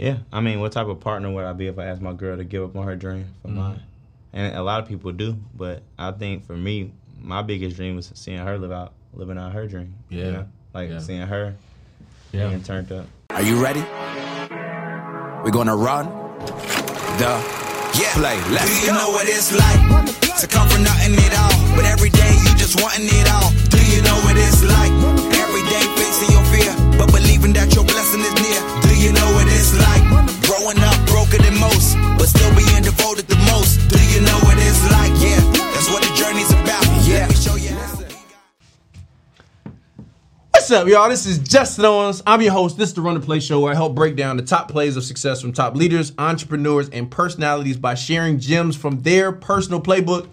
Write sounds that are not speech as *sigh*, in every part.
Yeah, I mean, what type of partner would I be if I asked my girl to give up on her dream for Mm-hmm. mine? And a lot of people do, but I think for me, my biggest dream was seeing her live out, living out her dream. you Yeah. know? like Yeah. seeing her Yeah. being turned up. Are you ready? We're gonna run the play. Let's Do you go. know what it's like to come from nothing at all? But every day you just wanting it all. Do you know what it's like? Every day facing your fear, but believing that your blessing is near. Do you know what it's like? Growing up broker than most, but still being devoted the most. Do you know what it's like? Yeah, that's what the journey's about. Yeah. What's up, y'all? This is Justin Owens. I'm your host. This is the Run the Play Show where I help break down the top plays of success from top leaders, entrepreneurs, and personalities by sharing gems from their personal playbook.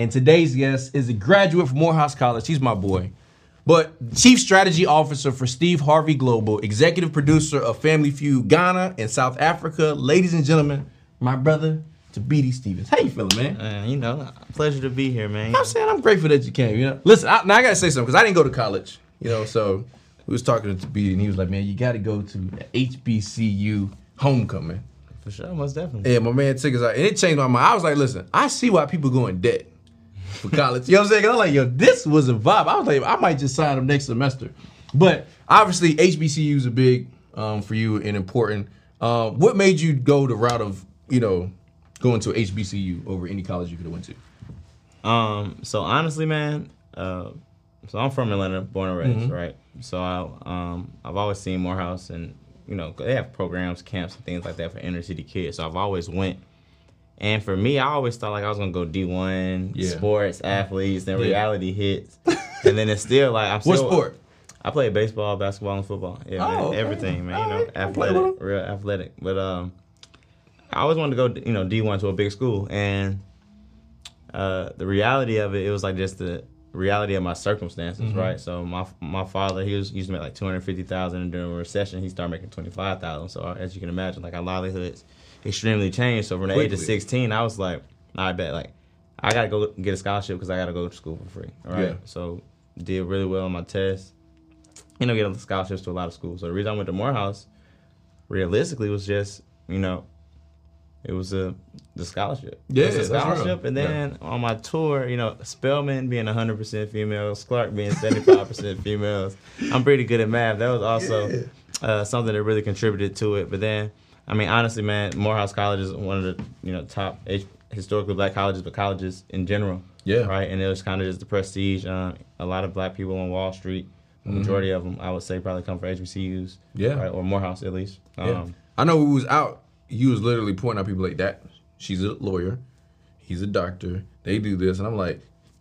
And today's guest is a graduate from Morehouse College. He's my boy. But Chief Strategy Officer for Steve Harvey Global, Executive Producer of Family Feud Ghana and South Africa. Ladies and gentlemen, my brother, Thabiti Stephens. How you feeling, man? And you know, pleasure to be here, man. I'm saying I'm grateful that you came. You know, listen. I, now I gotta say something because I didn't go to college. You know, so we was talking to B and he was like, "Man, you got to go to HBCU homecoming." For sure, most definitely. And my man took us out, and it changed my mind. I was like, "Listen, I see why people go in debt for college." you know what I'm saying? I'm like, "Yo, this was a vibe." I was like, "I might just sign up next semester." But obviously, HBCUs are big um, for you and important. Um, what made you go the route of you know going to HBCU over any college you could have went to? Um, so honestly, man, uh, so I'm from Atlanta, born and raised, Mm-hmm. right? So I, um, I've always seen Morehouse, and you know they have programs, camps, and things like that for inner city kids. So I've always went. And for me, I always thought like I was gonna go D1, Yeah. sports, athletes, then Yeah. reality hits, *laughs* and then it's still like I'm What still. sport? I played baseball, basketball, and football. Yeah, Oh, man, okay. everything, man. You know, Alright, I play with athletic, real athletic. But um, I always wanted to go, you know, D one to a big school, and uh, the reality of it, it was like just the reality of my circumstances, Mm-hmm. right? So my my father, he was used to make like two hundred fifty thousand, and during a recession, he started making twenty five thousand. So as you can imagine, like our livelihoods extremely changed. So from the age of sixteen, I was like, I bet like I gotta go get a scholarship because I gotta go to school for free. All right. Yeah. So did really well on my test. You know, getting scholarships to a lot of schools. So the reason I went to Morehouse, realistically, was just you know, it was a the scholarship. Yeah, it was a scholarship. And then on my tour, you know, Spelman being 100 percent females, Clark being 75 percent *laughs* females. I'm pretty good at math. That was also uh, something that really contributed to it. But then, I mean, honestly, man, Morehouse College is one of the you know top H- historically black colleges, but colleges in general. Yeah. Right. And it was kind of just the prestige. Um, a lot of black people on Wall Street. The majority of them, I would say, probably come from HBCUs. Mm-hmm. Yeah. Right, or Morehouse at least. Yeah. Um, I know we was out. He was literally pointing out people like that. She's a lawyer. He's a doctor. They do this, and I'm like,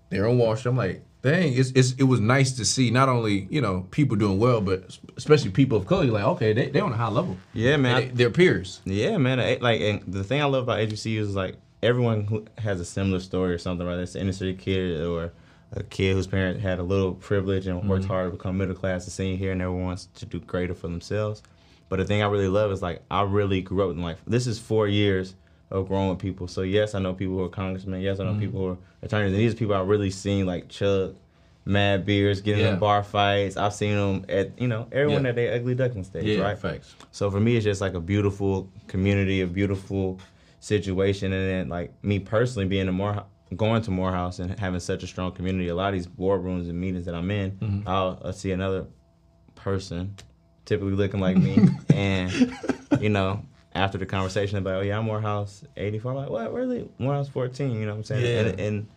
they're on Wall Street. I'm like, dang, it's, it's it was nice to see not only you know people doing well, but especially people of color. You're like, okay, they they on a high level. Yeah, man. And they, they're peers. Yeah, man. I- Like, and the thing I love about HBCUs is like everyone who has a similar story or something, whether it's an inner city kid or a kid whose parents had a little privilege and worked Mm-hmm. hard to become middle class and senior here and never wants to do greater for themselves. But the thing I really love is like I really grew up in like this is four years of growing with people. So yes, I know people who are congressmen. Yes, I Mm-hmm. know people who are attorneys. And these are people I've really seen like chug mad beers, getting Yeah. in bar fights. I've seen them at you know everyone Yeah. at their ugly duckling stage, right? facts. So for me, it's just like a beautiful community, a beautiful situation, and then like me personally being a more going to Morehouse and having such a strong community. A lot of these boardrooms and meetings that I'm in, Mm-hmm. I'll, I'll see another person, typically looking like me, *laughs* and you know. After the conversation about, oh yeah, I'm Morehouse 84. I'm like, what, really? Morehouse 14, you know what I'm saying? Yeah. And, and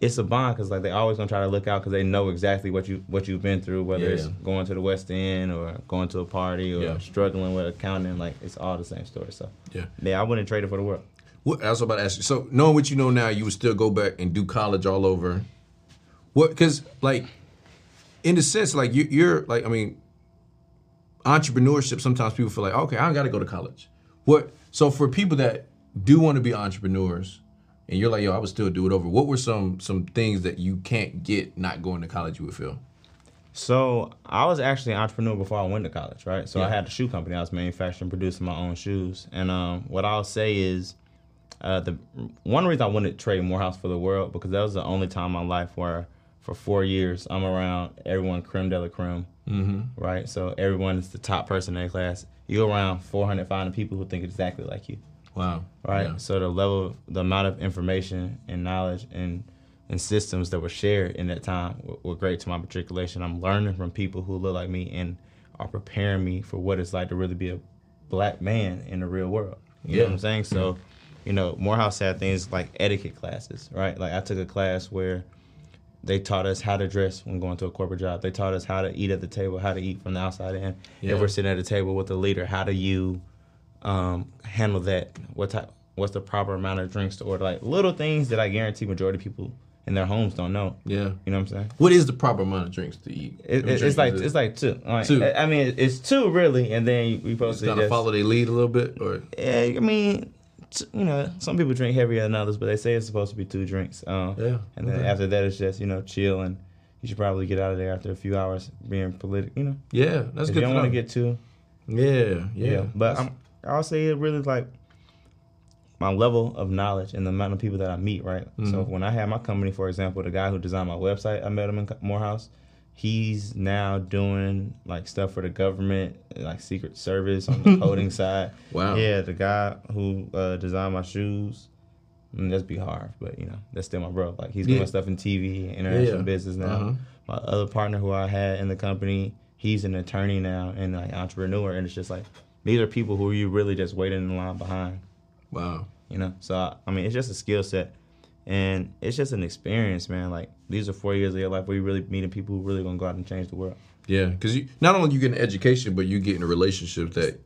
it's a bond because like they always gonna try to look out because they know exactly what you what you've been through, whether Yeah. it's going to the West End or going to a party or Yeah. struggling with accounting. Like it's all the same story. So Yeah. yeah, I wouldn't trade it for the world. What I was about to ask you. So knowing what you know now, you would still go back and do college all over. What? Because like, in the sense, like you, you're like, I mean, entrepreneurship. Sometimes people feel like, okay, I don't got to go to college. What? So for people that do want to be entrepreneurs, and you're like, yo, I would still do it over. What were some some things that you can't get not going to college? You would feel. So I was actually an entrepreneur before I went to college, right? So I had a shoe company. I was manufacturing, producing my own shoes. And um, what I'll say is, uh, the one reason I wouldn't trade Morehouse for the world because that was the only time in my life where, for four years, I'm around everyone creme de la creme, mm-hmm. right? So everyone is the top person in their class. You're around 400, 500 people who think exactly like you, Wow. right? Yeah. So the level, the amount of information and knowledge and and systems that were shared in that time were, were great to my matriculation. I'm learning from people who look like me and are preparing me for what it's like to really be a black man in the real world. You know Yeah. what I'm saying? So, you know, Morehouse had things like etiquette classes, right? Like I took a class where they taught us how to dress when going to a corporate job. They taught us how to eat at the table, how to eat from the outside in. Yeah. If we're sitting at a table with a leader, how do you um, handle that? What type? What's the proper amount of drinks to order? Like little things that I guarantee majority of people in their homes don't know. Yeah. You know what I'm saying? What is the proper amount of drinks to eat? It, it, it's like it? it's like two. Like, Two. I mean, it's two really, and then we supposed to kind of just follow their lead a little bit, or Yeah, I mean, you know, some people drink heavier than others, but they say it's supposed to be two drinks. Um, Yeah, And then okay. after that, it's just you know chill, and you should probably get out of there after a few hours being political. You know, yeah, that's good. you don't want to get too. yeah, yeah, Yeah, but I'm, I'll say it really like my level of knowledge and the amount of people that I meet. Right. So Mm-hmm. when I had my company, for example, the guy who designed my website, I met him in Morehouse. He's now doing like stuff for the government, like Secret Service on the *laughs* coding side. Wow. Yeah, the guy who uh, designed my shoes. I mean, that's be hard, but you know, that's still my bro. Like he's doing Yeah. stuff in TV, international Yeah. business now. Uh-huh. My other partner who I had in the company, he's an attorney now and like entrepreneur, and it's just like these are people who you really just waiting in line behind, wow. you know. So I, I mean, it's just a skill set, and it's just an experience, man. Like these are four years of your life where you're really meeting people who really gonna go out and change the world. Yeah, because you not only you get an education, but you get in a relationship that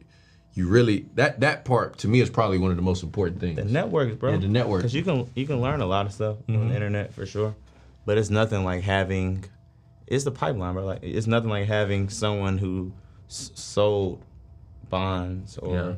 you really that that part to me is probably one of the most important things. The networks, bro. Yeah, the network. Because you can you can learn a lot of stuff on Mm-hmm. the internet for sure, but it's nothing like having. It's the pipeline, bro. Like it's nothing like having someone who s- sold bonds or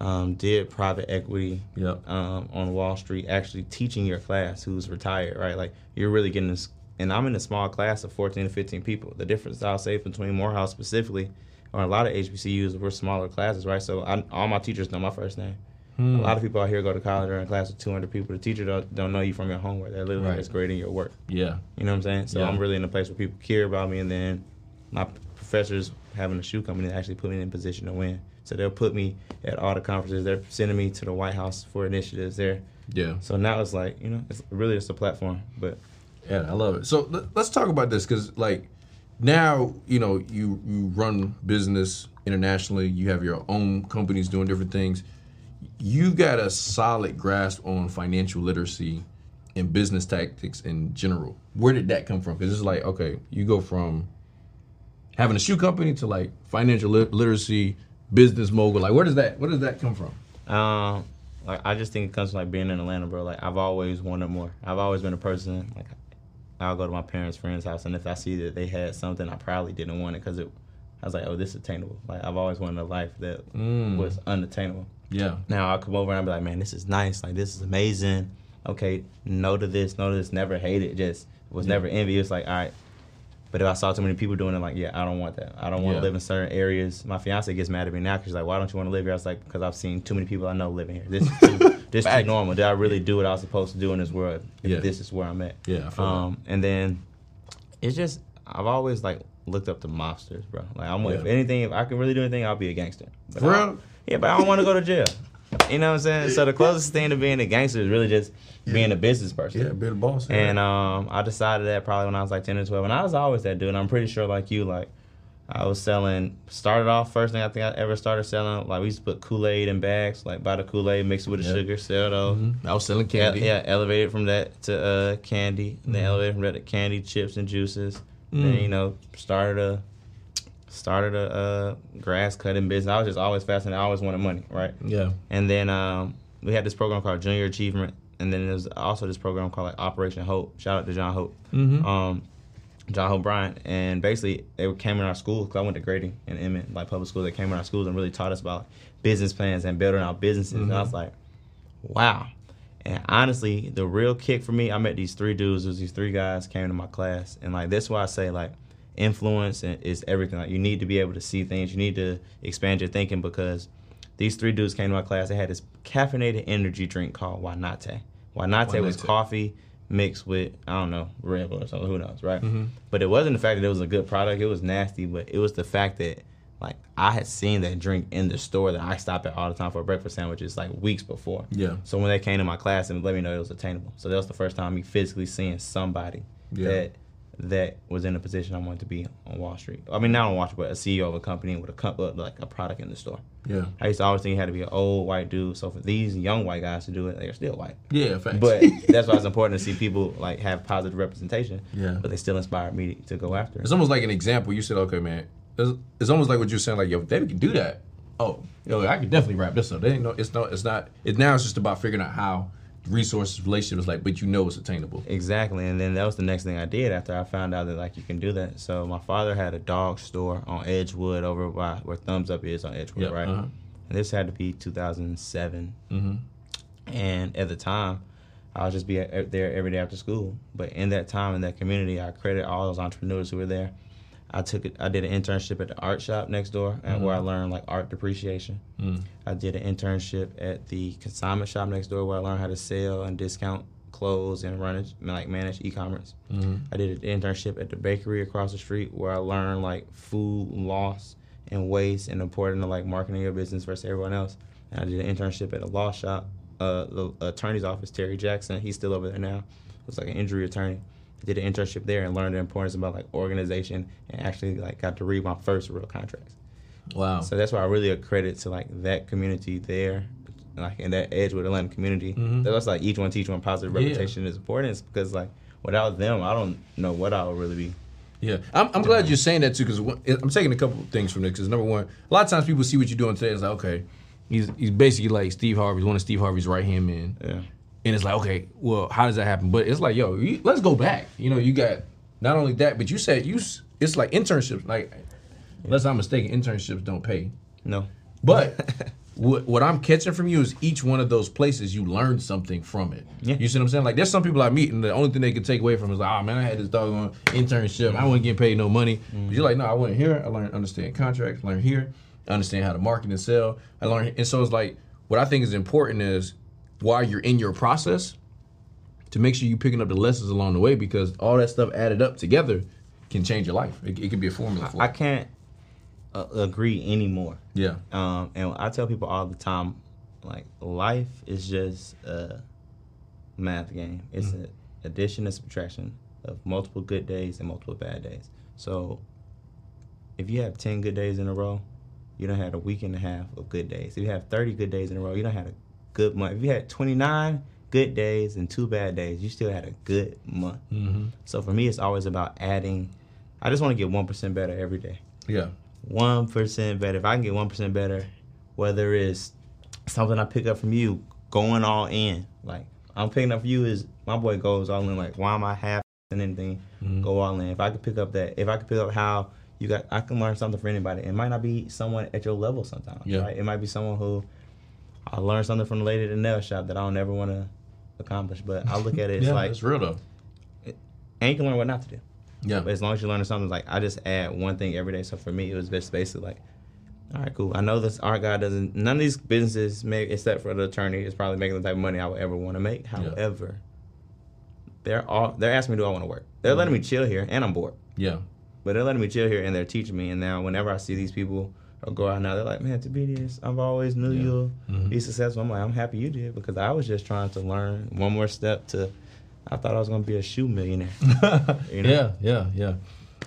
um, did private equity Yep. um, on Wall Street actually teaching your class who's retired, right? Like you're really getting this. And I'm in a small class of 14 to 15 people. The difference I'll say between Morehouse specifically, or a lot of HBCUs, we're smaller classes, right? So I, all my teachers know my first name. A lot of people out here go to college or in a class of 200 people. The teacher don't, don't know you from your homework. They're literally Right. just grading your work. Yeah, You know what I'm saying? So Yeah. I'm really in a place where people care about me, and then my professors having a shoe company actually put me in a position to win. So they'll put me at all the conferences. They're sending me to the White House for initiatives there. yeah, So now it's like you know, it's really just a platform. But yeah. I love it. So let- let's talk about this because like now you know you you run business internationally. You have your own companies doing different things. You've got a solid grasp on financial literacy and business tactics in general. Where did that come from? Because it's like okay, you go from having a shoe company to like financial lit- literacy, business mogul. Like where does that where does that come from? um, like I just think it comes from like being in Atlanta, bro. Like I've always wanted more. I've always been a person like I'll go to my parents' friends' house, and if I see that they had something, I probably didn't want it because it. I was like, oh, this is attainable. Like I've always wanted a life that was unattainable. Yeah. Now I'll come over and I'll be like, man, this is nice. Like this is amazing. Okay, no to this, no to this. Never hate it. Just was never envious. Like all right. But if I saw too many people doing it, like yeah, I don't want that. I don't want to Yeah. live in certain areas. My fiance gets mad at me now because she's like, why don't you want to live here? I was like, because I've seen too many people I know living here. This is too, *laughs* this too normal. Did I really do what I was supposed to do in this world? If Yeah. This is where I'm at. Yeah, that. Um, and then it's just I've always like looked up to mobsters, bro. Like I'm if anything, if I can really do anything, I'll be a gangster. But For I- yeah, but I don't want to go to jail. You know what I'm saying? So the closest thing to being a gangster is really just being a business person. Yeah, be the boss. And um, I decided that probably when I was like 10 or 12. And I was always that dude. And I'm pretty sure, like you, like, I was selling, started off, first thing I think I ever started selling, like, we used to put Kool Aid in bags, like, buy the Kool Aid, mix it with the Yeah. sugar, sell those. I was selling Yeah, candy. yeah, elevated from that to uh, candy. And then Mm-hmm. elevated from that to candy, chips, and juices. Mm. Then, you know, started a started a uh, grass cutting business. I was just always fascinated. I always wanted money, right? Yeah. And then um, we had this program called Junior Achievement, and then there's also this program called like Operation Hope. Shout out to John Hope, Mm-hmm. um, John Hope Bryant, and basically they came in our school because I went to Grady and Emmett, like public school. They came in our schools and really taught us about business plans and building our businesses. And I was like, wow. And honestly, the real kick for me, I met these three dudes. It was these three guys came to my class, and like that's why I say like influence and- is everything. Like you need to be able to see things. You need to expand your thinking because these three dudes came to my class. They had this caffeinated energy drink called Wanate. Wanate, was coffee mixed with I don't know Red Bull or something. Who knows, right? Mm-hmm. But it wasn't the fact that it was a good product. It was nasty, but it was the fact that like I had seen that drink in the store that I stop at all the time for breakfast sandwiches like weeks before. Yeah. So when they came to my class and let me know it was attainable, so that was the first time me physically seeing somebody Yeah. that that was in a position I wanted to be on Wall Street. I mean, not on Wall Street, but a CEO of a company with a co- uh, like a product in the store. Yeah. I used to always think it had to be an old white dude. So for these young white guys to do it, they're still white. Yeah, facts. But *laughs* that's why it's important to see people like have positive representation. Yeah. But they still inspired me to go after it. It's almost like an example. You said, okay, man. It's, it's almost like what you're saying. Like, yo, they can do that, oh, yo, I can definitely wrap this up. They ain't no, it's no, it's not. It now it's just about figuring out how resources, relationship relationships, like, but you know it's attainable. Exactly, and then that was the next thing I did after I found out that like you can do that. So my father had a dog store on Edgewood over by where Thumbs Up is on Edgewood, Yep, right? uh-huh. And this had to be 2007. Mm-hmm. And at the time, I would just be there every day after school. But in that time in that community, I credit all those entrepreneurs who were there. I took it. I did an internship at the art shop next door, and mm-hmm. where I learned like art depreciation. Mm. I did an internship at the consignment shop next door, where I learned how to sell and discount clothes and run like manage e-commerce. Mm-hmm. I did an internship at the bakery across the street, where I learned like food loss and waste and important to like marketing your business versus everyone else. And I did an internship at a law shop, uh, the attorney's office, Terry Jackson. He's still over there now. It was like an injury attorney. Did an internship there and learned the importance about like organization and actually like got to read my first real contracts. Wow. So that's why I really accredit to like that community there, like in that Edgewood Atlanta community. Mm-hmm. That's like each one teach one positive Yeah. reputation is important It's because like without them, I don't know what I would really be. Yeah, I'm, I'm glad you're saying that too because I'm taking a couple of things from this. Because number one, a lot of times people see what you're doing today. And it's like, okay, he's he's basically like Steve Harvey's one of Steve Harvey's right hand men. Yeah. And it's like, okay, well, how does that happen? But it's like, yo, you, let's go back. You know, you got not only that, but you said you it's like internships. Like, unless I'm mistaken, internships don't pay. No. But *laughs* what, what I'm catching from you is each one of those places you learned something from it. Yeah. You see what I'm saying? Like there's some people I meet and the only thing they can take away from is like, oh man, I had this doggone internship. I wasn't getting paid no money. Mm-hmm. But you're like, no, I went here. I learned understand contracts. Learn here. Understand how to market and sell. I learned, and so it's like what I think is important is while you're in your process to make sure you're picking up the lessons along the way because all that stuff added up together can change your life. It, it can be a formula for I it. can't uh, agree anymore. Yeah. Um, and I tell people all the time, like life is just a math game. It's Mm-hmm. an addition and subtraction of multiple good days and multiple bad days. So if you have ten good days in a row, you don't have a week and a half of good days. If you have thirty good days in a row, you don't have a good month. If you had twenty nine good days and two bad days, you still had a good month. Mm-hmm. So for me, it's always about adding. I just want to get one percent better every day Yeah. one percent better. If I can get one percent better, whether it's something I pick up from you, going all in. Like I'm picking up from you is my boy goes all in. Like why am I half and anything? Go all in. If I could pick up that, if I could pick up how you got, I can learn something from anybody. It might not be someone at your level sometimes. Yeah. Right? It might be someone who I learned something from the lady at the nail shop that I don't ever want to accomplish. But I look at it, it's yeah, like, it's real though. and you can learn what not to do. Yeah. But as long as you're learning something, like I just add one thing every day. So for me, it was just basically like, all right, cool. I know this art guy doesn't. None of these businesses make, except for the attorney, is probably making the type of money I would ever want to make. However, they're all they're asking me, do I want to work? They're letting mm-hmm. me chill here, and I'm bored. Yeah. But they're letting me chill here, and they're teaching me. And now, whenever I see these people or go out now, they're like, man, to be Tobias, I've always knew you'll Mm-hmm. be successful. I'm like, I'm happy you did because I was just trying to learn one more step to. I thought I was gonna be a shoe millionaire. *laughs* You know? Yeah, yeah, yeah.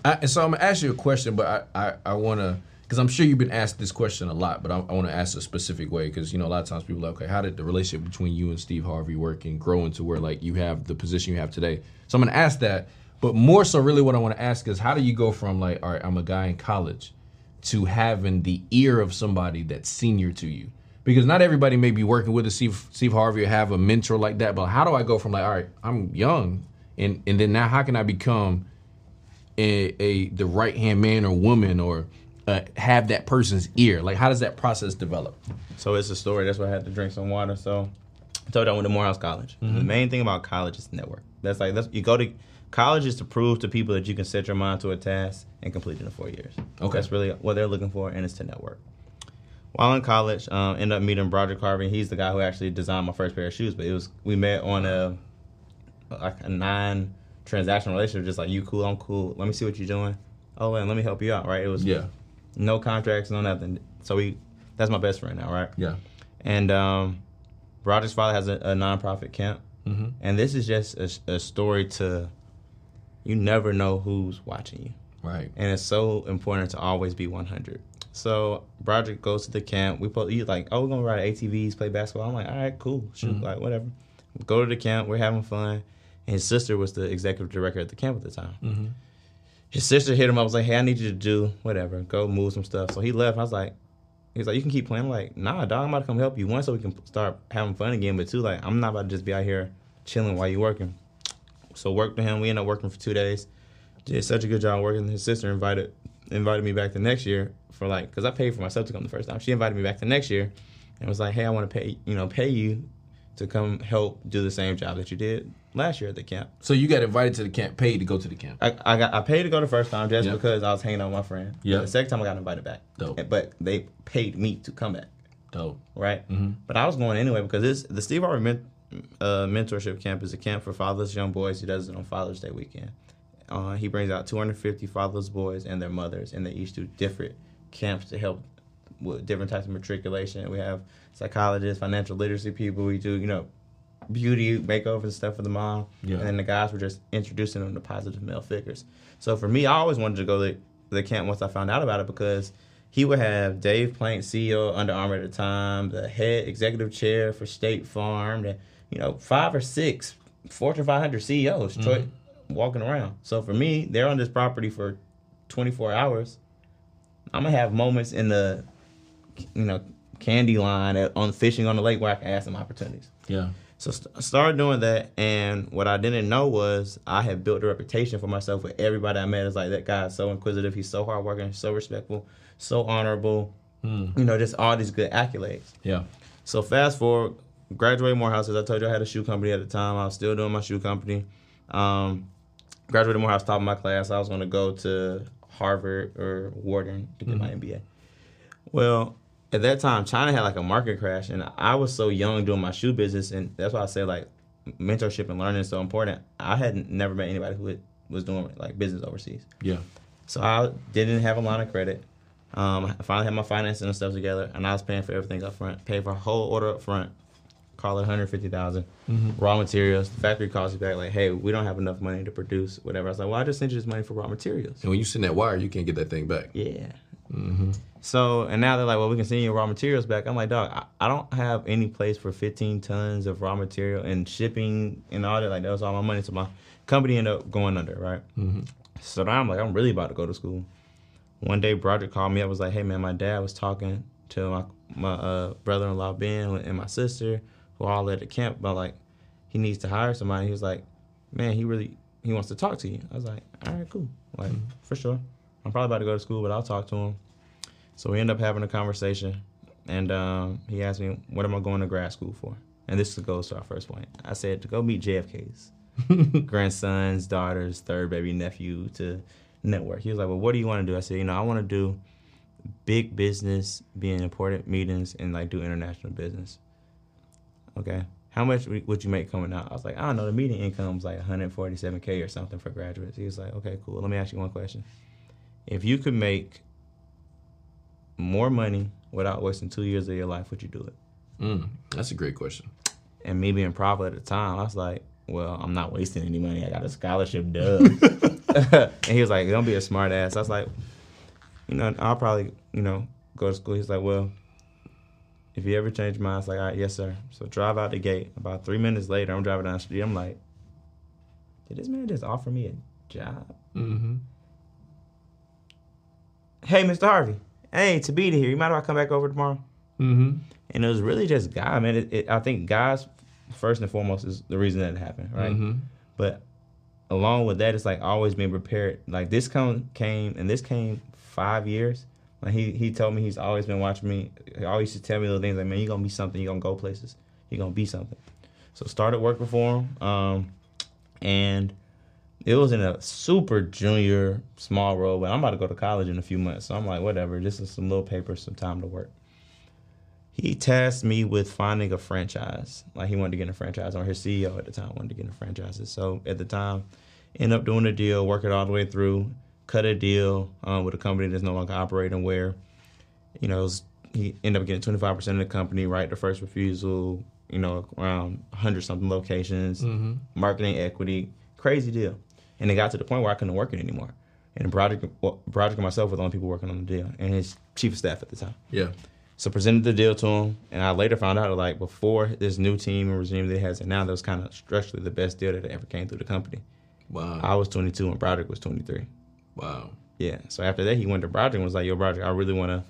I, and so I'm gonna ask you a question, but I, I, I want to, because I'm sure you've been asked this question a lot, but I, I want to ask a specific way, because you know a lot of times people are like, okay, how did the relationship between you and Steve Harvey work and grow into where like you have the position you have today? So I'm gonna ask that, but more so, really, what I want to ask is, how do you go from like, all right, I'm a guy in college, to having the ear of somebody that's senior to you? Because not everybody may be working with a Steve, Steve Harvey or have a mentor like that. But how do I go from like, all right, I'm young, and and then now how can I become a, a the right hand man or woman or uh, have that person's ear? Like, how does that process develop? So it's a story. That's why I had to drink some water. So I told you I went to Morehouse College. The main thing about college is network. That's like that's you go to college is to prove to people that you can set your mind to a task and complete it in four years. Okay. That's really what they're looking for, and it's to network. While in college, um, ended up meeting Broderick Harvey. He's the guy who actually designed my first pair of shoes. But it was we met on a like a non transactional relationship, just like you cool, I'm cool. Let me see what you're doing. Oh, and let me help you out. Right? It was yeah, no contracts, no nothing. So we, that's my best friend now, right? Yeah. And um, Roger's father has a, a nonprofit camp, Mm-hmm. and this is just a, a story to. You never know who's watching you, Right. and it's so important to always be 100. So Broderick goes to the camp. We put you like, oh, we're gonna ride ATVs, play basketball. I'm like, all right, cool, shoot, like whatever. Go to the camp. We're having fun. And his sister was the executive director at the camp at the time. Mm-hmm. His sister hit him up. Was like, hey, I need you to do whatever. Go move some stuff. So he left. I was like, he's like, you can keep playing. I'm like, nah, dog. I'm about to come help you. One, so we can start having fun again. But two, like, I'm not about to just be out here chilling while you working. So worked with him. We ended up working for two days. Did such a good job working. His sister invited invited me back the next year for like, cause I paid for myself to come the first time. She invited me back the next year, and was like, hey, I want to pay you know pay you to come help do the same job that you did last year at the camp. So you got invited to the camp, paid to go to the camp. I, I got I paid to go the first time just Yeah. because I was hanging out with my friend. Yeah. The second time I got invited back. Dope. But they paid me to come back, Dope. right? Mm-hmm. But I was going anyway because this the Steve Harvey uh, mentorship camp is a camp for fatherless young boys. He does it on Father's Day weekend. Uh, he brings out 250 fatherless boys and their mothers, and they each do different camps to help with different types of matriculation. We have psychologists, financial literacy people. We do, you know, beauty makeovers and stuff for the mom. Yeah. And then the guys were just introducing them to positive male figures. So for me, I always wanted to go to the camp once I found out about it because he would have Dave Plank, CEO Under Armour at the time, the head executive chair for State Farm, the, you know, five or six Fortune 500 CEOs mm-hmm. Troy, walking around. So for me, they're on this property for 24 hours. I'm gonna have moments in the, you know, candy line at, on fishing on the lake where I can ask them opportunities. Yeah. So st- started doing that, and what I didn't know was I had built a reputation for myself with everybody I met. Is like that guy's so inquisitive, he's so hardworking, so respectful, so honorable. Mm. You know, just all these good accolades. Yeah. So fast forward, graduated Morehouse. As I told you, I had a shoe company at the time. I was still doing my shoe company. Um, graduated Morehouse, top of my class. I was going to go to Harvard or Wharton to get my MBA. Well, at that time, China had like a market crash, and I was so young doing my shoe business, and that's why I say like mentorship and learning is so important. I had never met anybody who had, was doing like business overseas. Yeah. So I didn't have a line of credit. Um, I finally had my finances and stuff together, and I was paying for everything up front. Paid for a whole order up front. Call it one hundred fifty mm-hmm. Raw materials. The factory calls you back like, "Hey, we don't have enough money to produce whatever." I was like, "Well, I just sent you this money for raw materials." And when you send that wire, you can't get that thing back. Yeah. Mm-hmm. So and now they're like, "Well, we can send you raw materials back." I'm like, "Dog, I, I don't have any place for 15 tons of raw material and shipping and all that. Like that was all my money. So my company ended up going under, right?" Mm-hmm. So now I'm like, I'm really about to go to school. One day, Broderick called me up. Was like, "Hey man, my dad was talking to my my uh, brother-in-law Ben and my sister, who are all at the camp, about like he needs to hire somebody." He was like, "Man, he really he wants to talk to you." I was like, "All right, cool, like for sure. I'm probably about to go to school, but I'll talk to him." So we end up having a conversation, and um, he asked me, "What am I going to grad school for?" And this goes to our first point. I said to go meet JFK's *laughs* grandsons, daughters, third baby nephew to network. He was like, "Well, what do you want to do?" I said, "You know, I want to do big business, be in important meetings, and like do international business." Okay, how much would you make coming out? I was like, "I don't know. The median income is like 147k or something for graduates." He was like, "Okay, cool. Let me ask you one question. If you could make more money without wasting two years of your life, would you do it?" Mm, that's a great question. and me being profit at the time, I was like, well, I'm not wasting any money. I got a scholarship, duh. *laughs* and he was like, don't be a smart ass. I was like, you know, I'll probably, you know, go to school. He's like, well, if you ever change your mind, I like, all right, yes, sir. So drive out the gate. About three minutes later, I'm driving down the street. I'm like, did this man just offer me a job? Mm-hmm. Hey, Mr. Harvey. Hey, Thabiti here. You mind if I come back over tomorrow? Mm-hmm. And it was really just God, man. It, it, I think God's first and foremost is the reason that it happened, right? Mm-hmm. But along with that, it's like always being prepared. Like this come came and this came five years. Like he he told me he's always been watching me. He always used to tell me little things like, man, you're gonna be something. You're gonna go places. You're gonna be something. So started working for him, um, and it was in a super junior small role. But I'm about to go to college in a few months, so I'm like, whatever. This is some little papers, some time to work. He tasked me with finding a franchise. Like he wanted to get a franchise, or his CEO at the time wanted to get a franchise. So at the time, end up doing a deal, work it all the way through. Cut a deal um, with a company that's no longer operating where, you know, it was, he ended up getting 25% of the company, right? The first refusal, you know, around 100 something locations, marketing equity, crazy deal. And it got to the point where I couldn't work it anymore. And Broderick, well, Broderick and myself were the only people working on the deal, and his chief of staff at the time. Yeah. So presented the deal to him, and I later found out like before this new team and regime that he has it now, that was kind of structurally the best deal that ever came through the company. Wow. I was 22 and Broderick was 23. Wow. Yeah. So after that, he went to Broderick and was like, "Yo, Broderick, I really want to,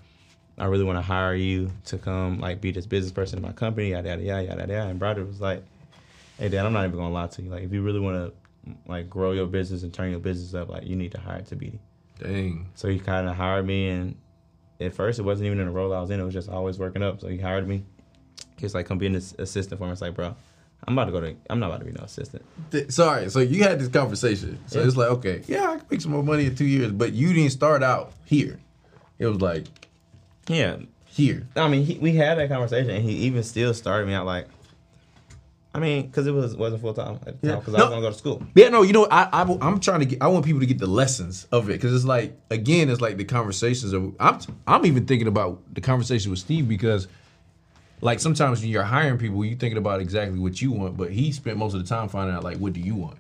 I really want to hire you to come like be this business person in my company, yada yada yada yada yada." And Broderick was like, "Hey, Dad, I'm not even gonna lie to you. Like, if you really want to like grow your business and turn your business up, like you need to hire Thabiti." Dang. So he kind of hired me, and at first it wasn't even in the role I was in. It was just always working up. So he hired me. He was like, "Come be an ass- assistant for me." It's like, bro, I'm about to go to. I'm not about to be no assistant. Th- Sorry. So you had this conversation. So Yeah. it's like, okay, yeah, I can make some more money in two years, but you didn't start out here. It was like Yeah, here. I mean, he, we had that conversation, and he even still started me out like, I mean, because it was wasn't full time at the Yeah. time because I No. was gonna go to school. Yeah, no, you know, I, I I'm trying to get. I want people to get the lessons of it because it's like again, it's like the conversations of. I'm I'm even thinking about the conversation with Steve because, like, sometimes when you're hiring people, you're thinking about exactly what you want, but he spent most of the time finding out like what do you want.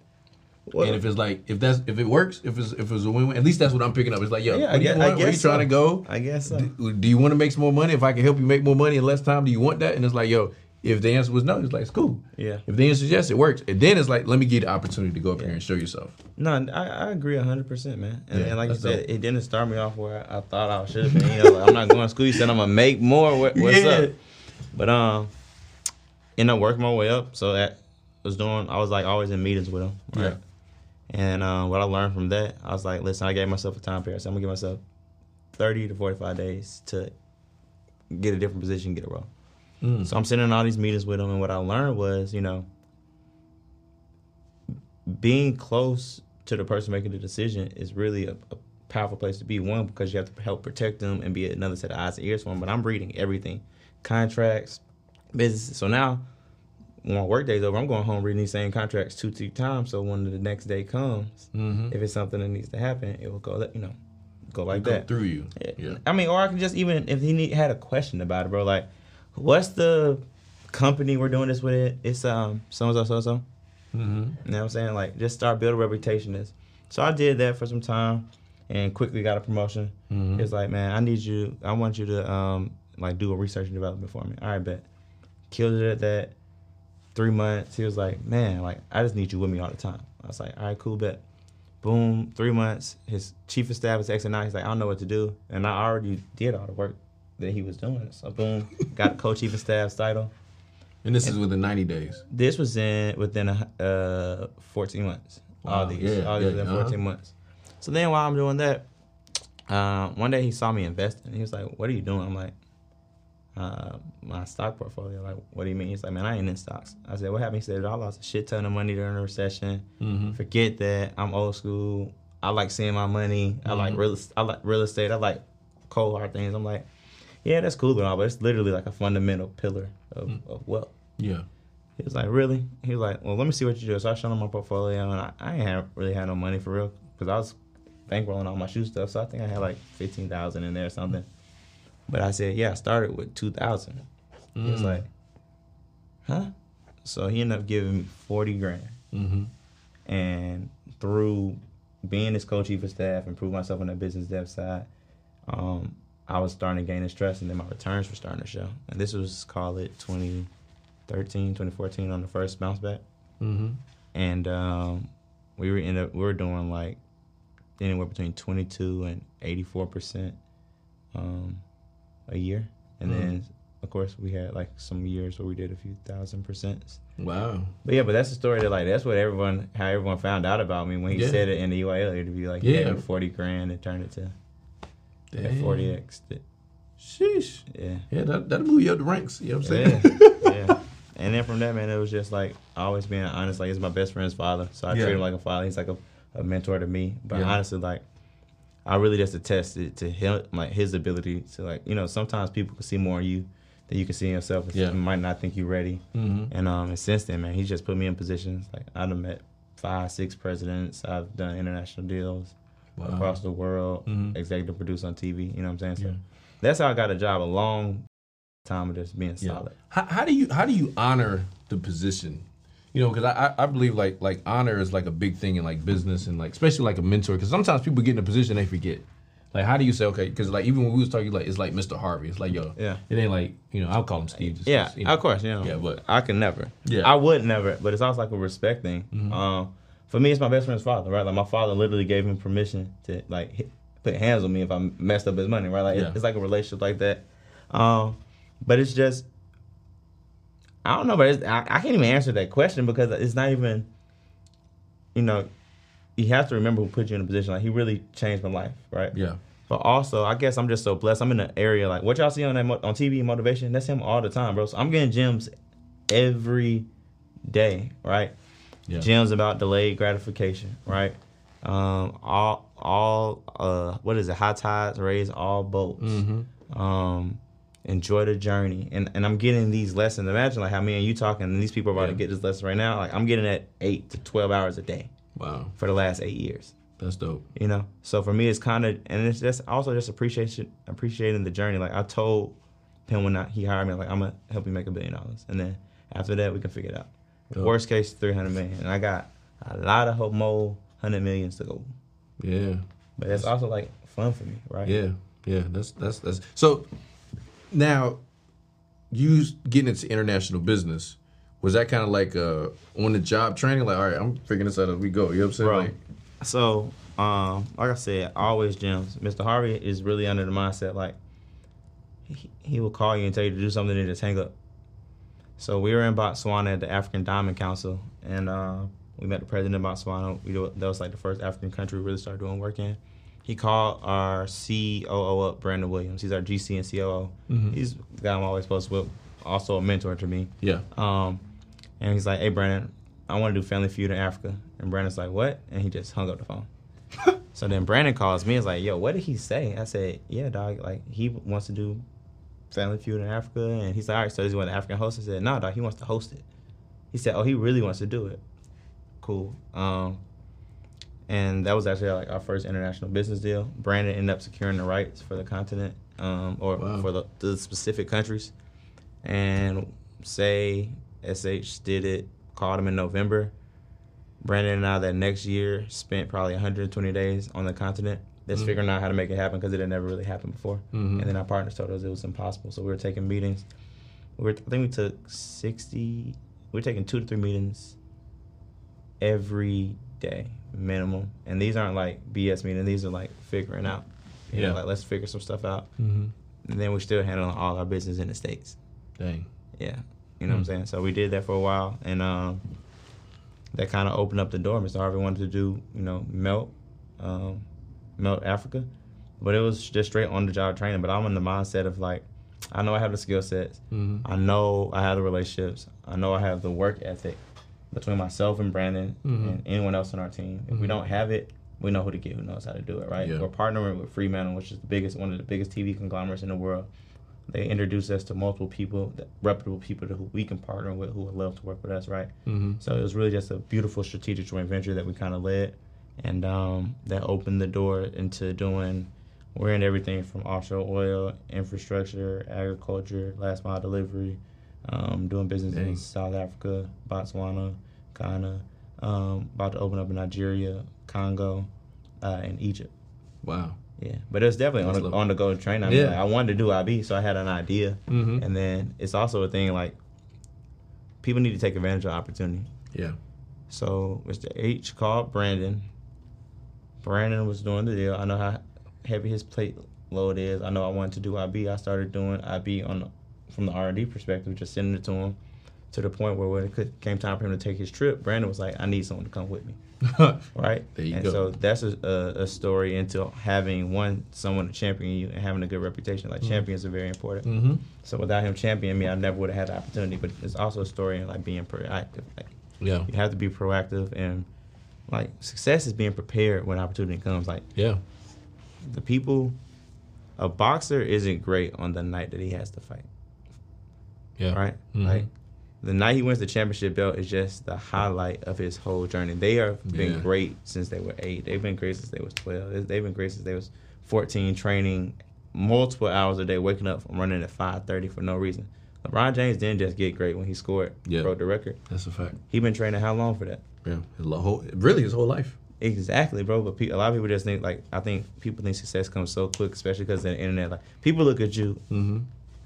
and if it's like if that's if it works, if it's if it's a win-win, at least that's what I'm picking up. It's like, yo, Yeah, I what do you guess- I want? Where you guess trying so. to go? I guess so. Do, do you want to make some more money? If I can help you make more money in less time, do you want that? And it's like, yo, if the answer was no, it's like it's cool. Yeah. If the answer is yes, it works. And then it's like, let me get the opportunity to go up here and show yourself. No, I, I agree hundred percent, man. And, Yeah, and like you said, dope. it didn't start me off where I thought I should have been. You know, like, I'm not going to school. You said I'm gonna make more. What, what's *laughs* Yeah. up? But um, ended up working my way up. So that was doing. I was like always in meetings with him. Right? Yeah. And um, what I learned from that, I was like, listen, I gave myself a time period. So I'm gonna give myself thirty to forty five days to get a different position, get a role. So I'm sitting in all these meetings with him, and what I learned was, you know, being close to the person making the decision is really a, a powerful place to be. One, because you have to help protect them and be another set of eyes and ears for them. But I'm reading everything, contracts, businesses. So now, when my work day's over, I'm going home reading these same contracts two, three times. So when the next day comes, if it's something that needs to happen, it will go, you know, go like Go that through you. yeah. Yeah. I mean, or I can just even if he need, had a question about it, bro. Like, what's the company we're doing this with? It it's um so and so so so. Mm-hmm. You know what I'm saying? Like, just start building reputation. This. So I did that for some time, and quickly got a promotion. Mm-hmm. It's like, man, I need you. I want you to um like do a research and development for me. All right, bet. Killed it at that. Three months. He was like, man, like I just need you with me all the time. I was like, all right, cool, bet. Boom, three months. His chief of staff is X and He's like, I don't know what to do, and I already did all the work that he was doing. So boom, got the co-chief of staff's title. And this is within 90 days. This was in within a, uh 14 months. all these, yeah, all these yeah, within uh-huh. 14 months. So then while I'm doing that, uh, one day he saw me investing. He was like, "What are you doing?" I'm like, uh, "My stock portfolio." Like, what do you mean? He's like, "Man, I ain't in stocks." I said, "What happened?" He said, "I lost a shit ton of money during the recession. Mm-hmm. Forget that. I'm old school. I like seeing my money. I like real. I like real estate. I like cold hard things." I'm like, "Yeah, that's cool and all, but it's literally like a fundamental pillar of, of wealth." Yeah. He was like, really? He was like, well, let me see what you do. So I showed him my portfolio, and I, I ain't have, really had no money for real because I was bankrolling all my shoe stuff. So I think I had like fifteen thousand in there or something. But I said, yeah, I started with two thousand. He was like, huh? So he ended up giving me forty grand, Mm-hmm. and through being his co-chief of staff and prove myself on the business dev side, um, I was starting to gain his trust, and then my returns were starting to show. And this was call it 2013, 2014 on the first bounce back, Mm-hmm. and um, we were in a, we were doing like anywhere between 22 and 84 percent um, a year, and mm-hmm. then of course we had like some years where we did a few thousand percent. Wow. But yeah, but that's the story that like that's what everyone how everyone found out about me when he Yeah. said it in the UIL interview. Like Yeah. forty grand and turned it to forty X. Sheesh. Yeah. Yeah, that, that'll move you up the ranks. You know what I'm saying? Yeah. *laughs* yeah. And then from that man, it was just like always being honest. Like he's my best friend's father, so I treat him like a father. He's like a, a mentor to me. But honestly, like I really just attested to him, like his ability to like you know sometimes people can see more in you than you can see in yourself. and Yeah. you might not think you're ready. Mhm. And um, and since then, man, he's just put me in positions like I've met five, six presidents. I've done international deals. Wow. across the world, Mhm. executive produce on TV. You know what I'm saying? So that's how I got a job. A long time of just being Yeah. solid. How, how do you how do you honor the position? You know, because I, I believe like like honor is like a big thing in like business and like especially like a mentor. Because sometimes people get in a position they forget. Like how do you say okay? Because like even when we was talking, like it's like Mr. Harvey. It's like yo, Yeah. It ain't like you know I'll call him Steve. Just, Yeah, you know. of course. You know, Yeah, but- I can never. Yeah. Mm-hmm. I would never. But it's also like a respect thing. Um, for me, it's my best friend's father, right? Like my father literally gave him permission to like hit, put hands on me if I messed up his money, right? Like Yeah. it's like a relationship like that. Um, but it's just I don't know, but it's, I, I can't even answer that question because it's not even. You know, you have to remember who put you in a position. Like he really changed my life, right? Yeah. But also, I guess I'm just so blessed. I'm in an area like what y'all see on that mo- on TV motivation. That's him all the time, bro. So I'm getting gems every day, right? Yeah. Gems about delayed gratification, right? Um, all all uh, what is it? High tides raise all boats. Mm-hmm. Um, enjoy the journey, and and I'm getting these lessons. Imagine like how me and you talking, and these people are about to get this lesson right now. Like I'm getting at eight to twelve hours a day Wow, for the last eight years that's dope. you know so for me it's kind of and it's just also just appreciation appreciating the journey like i told him when I, he hired me like i'm gonna help you make a billion dollars and then after that we can figure it out Dope. worst case 300 million and i got a lot of hope more 100 millions to go Yeah. but it's also like fun for me right Yeah, yeah, that's that's that's so. Now, you getting into international business was that kind of like uh on the job training? Like, all right, I'm figuring this out as we go. You know what I'm saying? Bro. Like, So, um, like I said, always gems. Mr. Harvey is really under the mindset like he, he will call you and tell you to do something and just hang up. So we were in Botswana at the African Diamond Council, and uh, we met the president of Botswana. We that was like the first African country we really started doing work in. He called our COO up, Brandon Williams. He's our GC and COO. He's the guy I'm always supposed with, also a mentor to me. yeah, Um, and he's like, "Hey, Brandon, I want to do Family Feud in Africa." And Brandon's like, "What?" And he just hung up the phone. *laughs* so then Brandon calls me. and is like, "Yo, what did he say?" I said, "Yeah, dog. Like he wants to do Family Feud in Africa." And he's like, "All right, so does he want the African host?" I said, "No, dog. He wants to host it." He said, "Oh, he really wants to do it." Cool. Um, and that was actually like our first international business deal. Brandon ended up securing the rights for the continent, um, or Wow. for the, the specific countries. And say SH did it, called him in November. Brandon and I that next year spent probably 120 days on the continent, just figuring out how to make it happen because it had never really happened before. Mhm. And then our partners told us it was impossible, so we were taking meetings. We were, I think we took 60. We were taking two to three meetings every day minimum, and these aren't like BS meetings. These are like figuring out. You Yeah. know, like let's figure some stuff out. mm-hmm. And then we're still handling all our business in the states. dang, Yeah. You know what I'm saying? So we did that for a while and um that kind of opened up the door. Mr. Harvey wanted to do, you know, melt um melt Africa. But it was just straight on the job training. But I'm in the mindset of like I know I have the skill sets. Mhm. I know I have the relationships. I know I have the work ethic between myself and Brandon Mhm. and anyone else on our team. If we Mhm. don't have it, we know who to get who knows how to do it, right? Yeah. We're partnering with Fremantle, which is the biggest one of the biggest TV conglomerates in the world. They introduced us to multiple people, that- reputable people who we can partner with who would love to work with us, right? mm-hmm. So it was really just a beautiful strategic joint venture that we kind of led, and um, that opened the door into doing. We're in everything from offshore oil, infrastructure, agriculture, last mile delivery, um, doing business Dang. in South Africa, Botswana, Ghana, um, about to open up in Nigeria, Congo, uh, and Egypt. wow, Yeah, but it was definitely on the, on the go train. I mean, Yeah. like, I wanted to do IB, so I had an idea, Mhm. and then it's also a thing like people need to take advantage of opportunity. yeah, So Mr. H called Brandon. Brandon was doing the deal. I know how heavy his plate load is. I know I wanted to do IB. I started doing IB on from the R and D perspective, just sending it to him. To the point where when it could, came time for him to take his trip, Brandon was like, "I need someone to come with me." *laughs* right? There you and go. So that's a, a, a story into having one someone to champion you and having a good reputation. Like champions are very important. mm-hmm. So without him championing me, I never would have had the opportunity. But it's also a story in like being proactive. Like yeah, you have to be proactive and like success is being prepared when opportunity comes. Like yeah, the people, a boxer isn't great on the night that he has to fight. Yeah, Right? Mhm. Like the night he wins the championship belt is just the highlight of his whole journey. They have been Yeah. great since they were eight. They've been great since they was twelve. They've been great since they was fourteen, training multiple hours a day, waking up running at five thirty for no reason. LeBron James didn't just get great when he scored, Yeah. broke the record. That's a fact. He been training how long for that? Yeah, his whole, really his whole life. Exactly, bro. But pe- a lot of people just think like I think people think success comes so quick, especially because of the internet. Like people look at you Mm-hmm.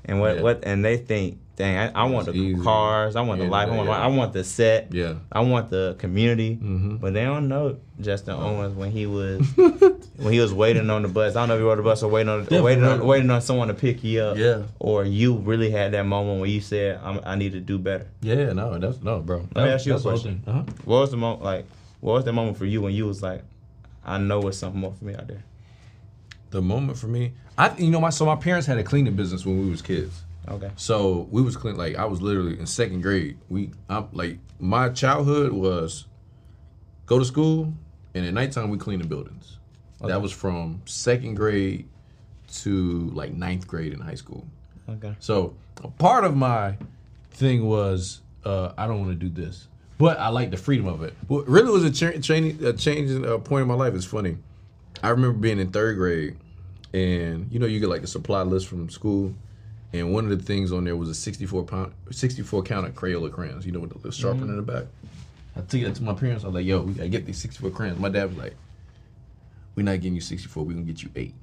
And what Yeah. what and they think, dang, I, I want It's the easy. cars, I want the Yeah, life, I want yeah. I want the set, Yeah. I want the community. Mhm. But they don't know Justin Owens when he was *laughs* when he was waiting on the bus. I don't know if you rode the bus or waiting on Definitely waiting on waiting on someone to pick you up. Yeah. Or you really had that moment where you said, I'm, I need to do better. Yeah, no, that's no, bro. Let me ask you a the question. Uh-huh. What was the moment like? What was the moment for you when you was like, I know it's something more for me out there. The moment for me, I you know my so my parents had a cleaning business when we was kids. Okay. So we was clean like I was literally in second grade. We I'm like my childhood was go to school and at nighttime we clean the buildings. Okay. That was from second grade to like ninth grade in high school. Okay. So a part of my thing was uh, I don't want to do this, but I like the freedom of it. What really was a, cha- change, a changing uh, point in my life is funny. I remember being in third grade, and you know you get like a supply list from school, and one of the things on there was a 64 pound, 64 count of Crayola crayons. You know with the little sharpener in the back. I took that to my parents. I was like, "Yo, we gotta get these 64 crayons." My dad was like, "We're not getting you 64. We're gonna get you eight.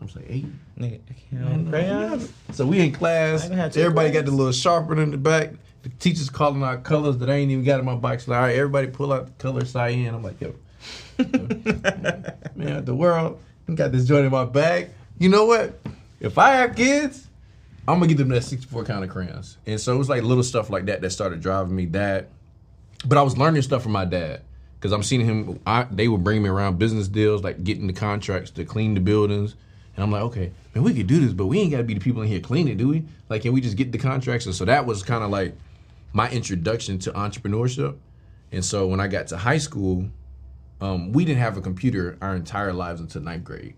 I was like, eight? Nigga, I can't crayons. So we in class. I even Everybody got the little sharpener in the back. The teacher's calling out colors that I ain't even got in my box. Like, all right, everybody pull out the color cyan. I'm like, yo, *laughs* man, the world got this joint in my bag. You know what? If I have kids, I'm gonna give them that 64 count of crayons. And so it was like little stuff like that that started driving me that. But I was learning stuff from my dad because I'm seeing him. I, they would bring me around business deals, like getting the contracts to clean the buildings, and I'm like, okay, man, we could do this, but we ain't got to be the people in here cleaning, do we? Like, can we just get the contracts? And so that was kind of like my introduction to entrepreneurship. And so when I got to high school, um, we didn't have a computer our entire lives until ninth grade.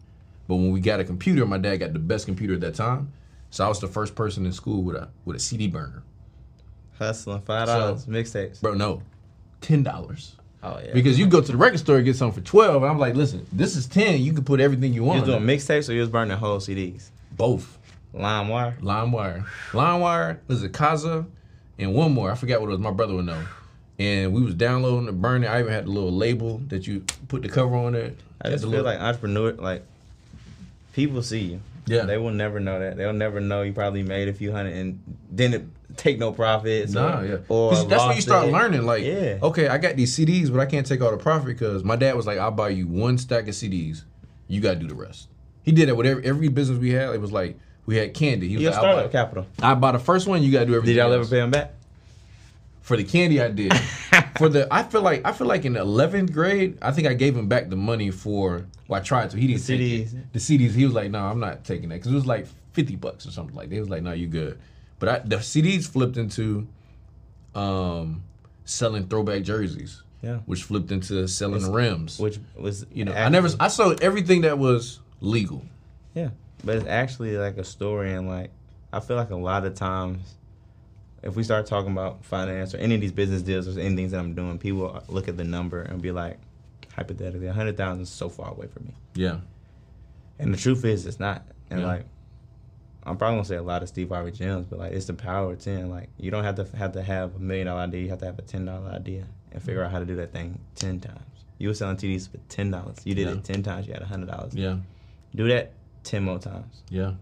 But when we got a computer, my dad got the best computer at that time. So I was the first person in school with a with a CD burner. Hustling five dollars mixtapes. Bro, no, ten dollars. Oh yeah. Because you go to the record store and get something for twelve, and I'm like, listen, this is ten. You can put everything you you want. was doing mixtapes or you was burning whole CDs? both. LimeWire. LimeWire, LimeWire was it Kazaa, and one more. I forgot what it was. My brother would know. And we was downloading and burning. I even had the little label that you put the cover on it. I just feel little- like entrepreneur, like people see you. Yeah. They will never know that. They'll never know you probably made a few hundred and didn't take no profits. Nah, or, yeah. Or that's when you start it. learning. Like, yeah. okay, I got these CDs, but I can't take all the profit because my dad was like, "I'll buy you one stack of CDs. You got to do the rest." He did that with every, every business we had. It was like we had candy. He was You like, started I'll buy, capital. I buy the first one. You got to do everything. Did y'all ever pay him back? For the candy, I did. *laughs* for the, I feel like I feel like in eleventh grade, I think I gave him back the money for. Well, I tried to. He didn't The take CDs. it. The CDs. He was like, "No, I'm not taking that," because it was like fifty bucks or something like. that. He was like, "No, you good." But I, the CDs flipped into, um, selling throwback jerseys. Yeah. Which flipped into selling the rims. Which was you know, I never. I sold everything that was legal. Yeah, but it's actually like a story, and like I feel like a lot of times, if we start talking about finance or any of these business deals or anything that I'm doing, people look at the number and be like, hypothetically, a hundred thousand is so far away from me, Yeah. and the truth is, it's not. And Yeah. like, I'm probably gonna say a lot of Steve Harvey gems, but like, it's the power of ten. Like, you don't have to have to have a million dollar idea. You have to have a ten dollar idea and figure out how to do that thing ten times. You were selling CDs for ten dollars. You did Yeah. it ten times. You had a hundred dollars. Yeah. Do that ten more times. Yeah.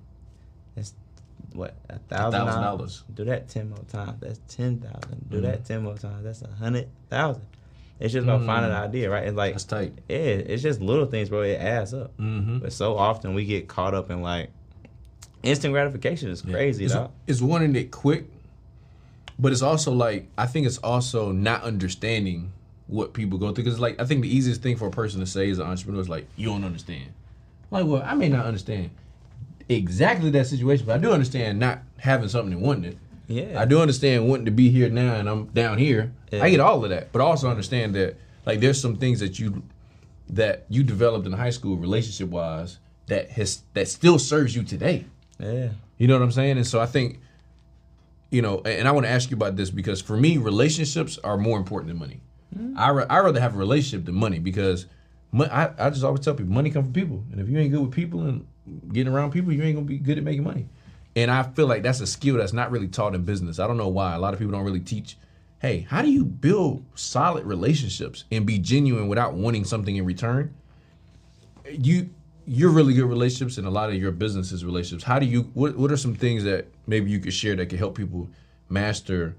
What a thousand $1,000. Do that ten more times. That's ten thousand. Do Mhm. that ten more times. That's a hundred thousand. It's just about finding an Mm. idea, right? It's like That's tight. yeah, it's just little things, bro. It adds up. Mm-hmm. But so often we get caught up in like instant gratification is crazy, it's, dog. it's wanting it quick, but it's also like I think it's also not understanding what people go through. Because like I think the easiest thing for a person to say as an entrepreneur is like you don't understand. Like well, I may not understand exactly that situation, but I do understand not having something and wanting it. Yeah. I do understand wanting to be here now and I'm down here. Yeah. I get all of that, but I also understand that like there's some things that you that you developed in high school relationship wise that has that still serves you today. Yeah. You know what I'm saying? And so I think, you know, and I want to ask you about this because for me, relationships are more important than money. Mm-hmm. I ra- I rather have a relationship than money because I, I just always tell people money comes from people, and if you ain't good with people and getting around people, you ain't gonna be good at making money. And I feel like that's a skill that's not really taught in business. I don't know why. A lot of people don't really teach. Hey, how do you build solid relationships and be genuine without wanting something in return? you you're really good relationships and a lot of your business is relationships. How do you what what are some things that maybe you could share that could help people master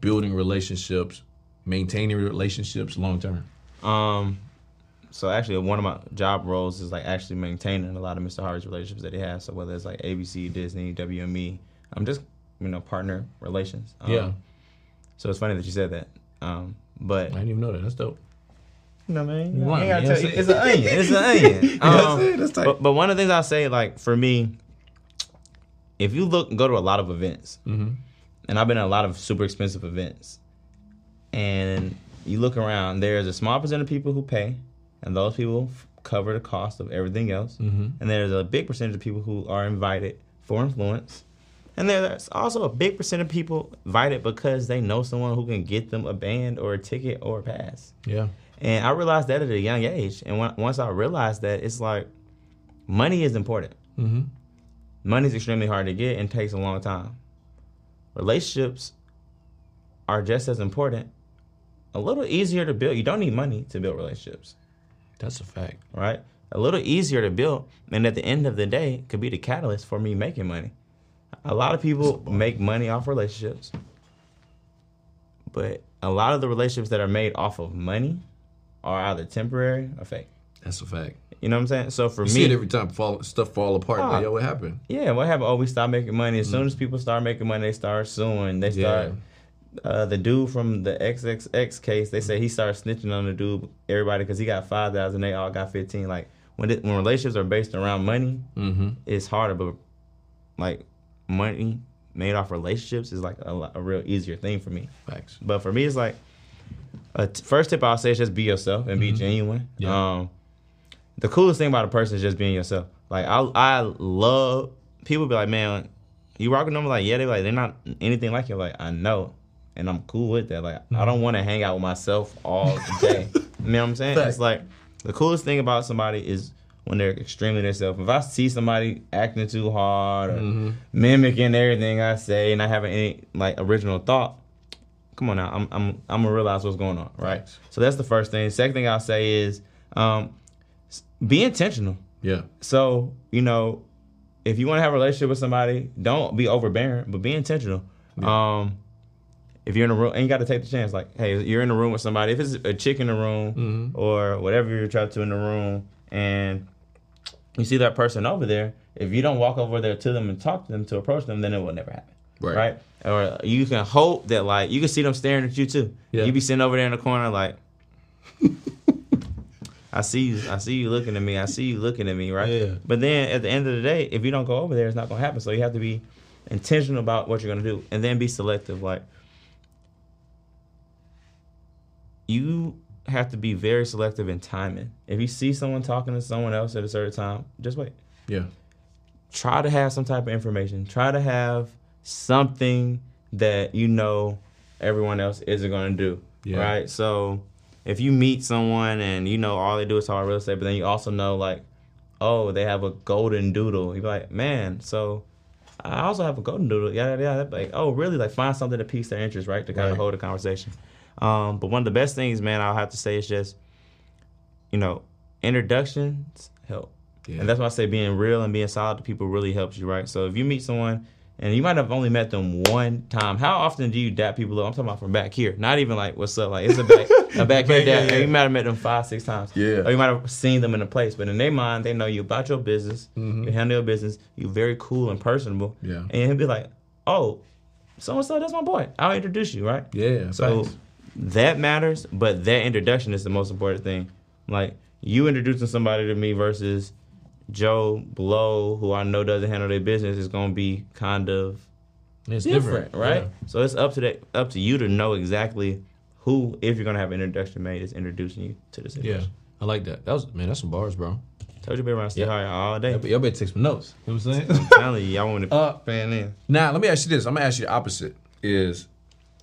building relationships, maintaining relationships long term? Um, so actually, one of my job roles is like actually maintaining a lot of Mr. Harvey's relationships that he has. So whether it's like ABC, Disney, WME, I'm just you know partner relations. Um, Yeah. So it's funny that you said that. Um, but I didn't even know that. That's dope. you know, man, Right, I ain't yeah, gotta tell you, see. it's an onion. It's an onion. *laughs* That's Um, it, that's tight. But, but one of the things I'll say, like for me, if you look, and go to a lot of events, Mm-hmm. and I've been at a lot of super expensive events, and you look around, there's a small percent of people who pay, and those people f- cover the cost of everything else, Mm-hmm. and there's a big percentage of people who are invited for influence. And there's also a big percent of people invited because they know someone who can get them a band or a ticket or a pass. Yeah. And I realized that at a young age. And when, once I realized that, it's like money is important. Mm-hmm. Money is extremely hard to get and takes a long time. Relationships are just as important, a little easier to build. You don't need money to build relationships, That's a fact. right? A little easier to build, and at the end of the day, could be the catalyst for me making money. A lot of people make money off relationships, but a lot of the relationships that are made off of money are either temporary or fake. That's a fact. You know what I'm saying? So for You me, see it every time fall, stuff fall apart. Ah. Like, yo, what happened? Yeah, what happened? Oh, we stopped making money. As soon as people start making money, they start suing. They start. Uh, the dude from the XXX case, they say he started snitching on the dude, everybody, because he got five thousand. They all got fifteen. Like when it, when relationships are based around money, Mm-hmm. it's harder. But like money made off relationships is like a, a real easier thing for me. Facts. But for me, it's like a t- first tip I'll say is just be yourself and be genuine. Mm-hmm. Yeah. Um, the coolest thing about a person is just being yourself. Like I, I love people be like, man, you rocking them? Like yeah, they like they're not anything like you. Like I know, and I'm cool with that. Like I don't want to hang out with myself all *laughs* day. you know what I'm saying? Fact. It's like the coolest thing about somebody is when they're extremely themselves. If I see somebody acting too hard or mimicking everything I say and not having any like original thought, come on now, I'm I'm I'm gonna realize what's going on, right? So that's the first thing. Second thing I'll say is um, be intentional. Yeah. So you know, if you want to have a relationship with somebody, don't be overbearing, but be intentional. Um, if you're in a room, and you got to take the chance. Like, hey, you're in a room with somebody. If it's a chick in the room mm-hmm. or whatever you're trying to in the room, and you see that person over there, if you don't walk over there to them and talk to them to approach them, then it will never happen. Right. Right. Or you can hope that like you can see them staring at you too. Yeah. You be sitting over there in the corner like. *laughs* I see you. I see you looking at me. I see you looking at me, right? Yeah. But then at the end of the day, if you don't go over there, it's not gonna happen. So you have to be intentional about what you're gonna do, and then be selective. Like you have to be very selective in timing. If you see someone talking to someone else at a certain time, just wait. Yeah. Try to have some type of information. Try to have something that you know everyone else isn't gonna do. Yeah. Right. So if you meet someone and you know all they do is talk real estate, but then you also know like, oh, they have a golden doodle. You're like, man, so I also have a golden doodle. Yeah, yeah. yeah. Like, oh, really? Like, find something that piques their interest, right? To kind Right. of hold a conversation. Um, but one of the best things, man, I'll have to say is just, you know, introductions help. Yeah. And that's why I say being real and being solid to people really helps you, right? So if you meet someone and you might have only met them one time, how often do you dap people up? I'm talking about from back here, not even like what's up, like it's a back, *laughs* a back here dap. yeah. You might have met them five, six times, Yeah. Or you might have seen them in a place, but in their mind, they know you about your business, you handle your business, you're very cool and personable, Mm-hmm. Yeah. And he'll be like, oh, so and so, that's my boy. I'll introduce you, right? Yeah. So facts. That matters, but that introduction is the most important thing. Like you introducing somebody to me versus Joe Blow, who I know doesn't handle their business, is gonna be kind of it's different, right? Yeah. So it's up to that up to you to know exactly who, if you're gonna have an introduction made, is introducing you to the Yeah. I like that. That was man. That's some bars, bro. Told you be around Steve Yeah. Harvey all day. Y'all better- y'all better take some notes. You know what I'm saying? I'm telling you, y'all want to *laughs* Uh, fan in. Now, let me ask you this. I'm gonna ask you the opposite. is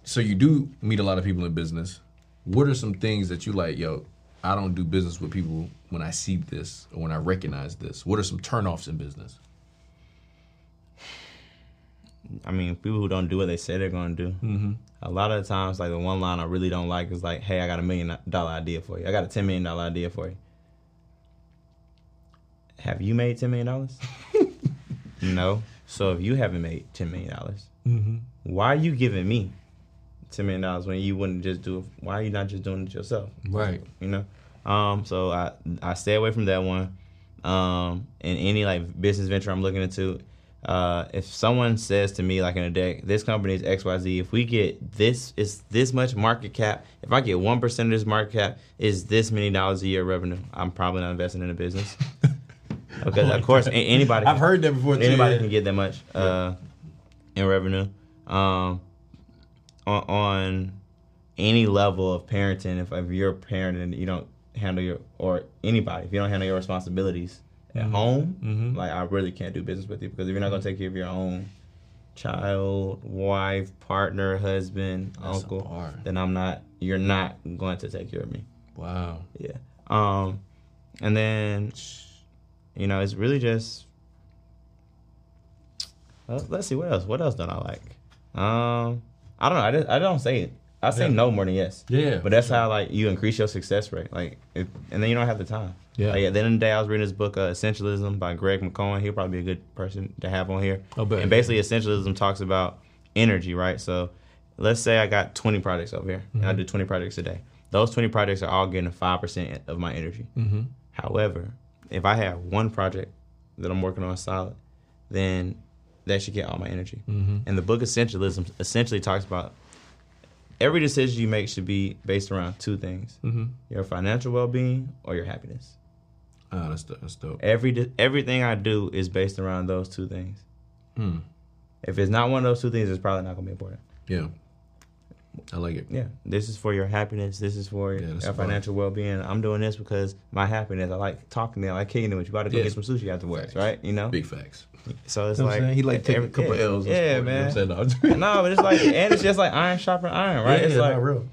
so you do meet a lot of people in business. What are some things that you like, yo, I don't do business with people when I see this or when I recognize this? What are some turnoffs in business? I mean, people who don't do what they say they're gonna do. Mm-hmm. A lot of the times, like the one line I really don't like is like, "Hey, I got a million dollar idea for you. I got a ten million dollar idea for you." Have you made ten million dollars? *laughs* no. So if you haven't made ten million dollars, why are you giving me ten million dollars when you wouldn't just do it? Why are you not just doing it yourself? Right. you know. Um, so I I stay away from that one. Um, in any like business venture I'm looking into, uh, if someone says to me like in a deck, this company is X Y Z. If we get this is this much market cap. If I get one percent of this market cap, is this many dollars a year revenue? I'm probably not investing in a business. *laughs* because of course a- anybody. I've heard that before. Too. Anybody can get that much uh, in revenue. Um, on, on any level of parenting, if, if you're a parent and you don't handle your or anybody, if you don't handle your responsibilities at home, like I really can't do business with you because if you're not gonna take care of your own child, wife, partner, husband, That's uncle, then I'm not. You're not going to take care of me. Wow. Yeah. Um, and then, you know, it's really just. Well, let's see what else. What else don't I like? Um, I don't know. I, just, I don't say it. I say Yeah. no more than yes. Yeah, But that's how like you increase your success rate. Like, if, and then you don't have the time. Yeah. Like, at the end of the day, I was reading this book, uh, Essentialism by Greg McKeown. He'll probably be a good person to have on here. I'll bet. And basically, essentialism talks about energy, right? So, let's say I got 20 projects over here, and I do 20 projects a day. Those 20 projects are all getting 5% of my energy. However, if I have one project that I'm working on solid, then that should get all my energy. And the book Essentialism essentially talks about every decision you make should be based around two things: your financial well-being or your happiness. Ah, that's dope. That's dope. Every everything I do is based around those two things. Hmm. If it's not one of those two things, it's probably not gonna be important. Yeah. I like it. Yeah, this is for your happiness. This is for Yeah, your financial well-being. I'm doing this because my happiness. I like talking to you. I like kicking it with you. About to go Yeah. get some sushi afterwards, Facts. right? You know. Big facts. So it's You know like saying? he like taking every- a couple yeah, L's. Yeah, sport, you know man. what I'm saying? *laughs* No, but it's like, and it's just like iron sharpen iron, right? Yeah, it's yeah, like, real.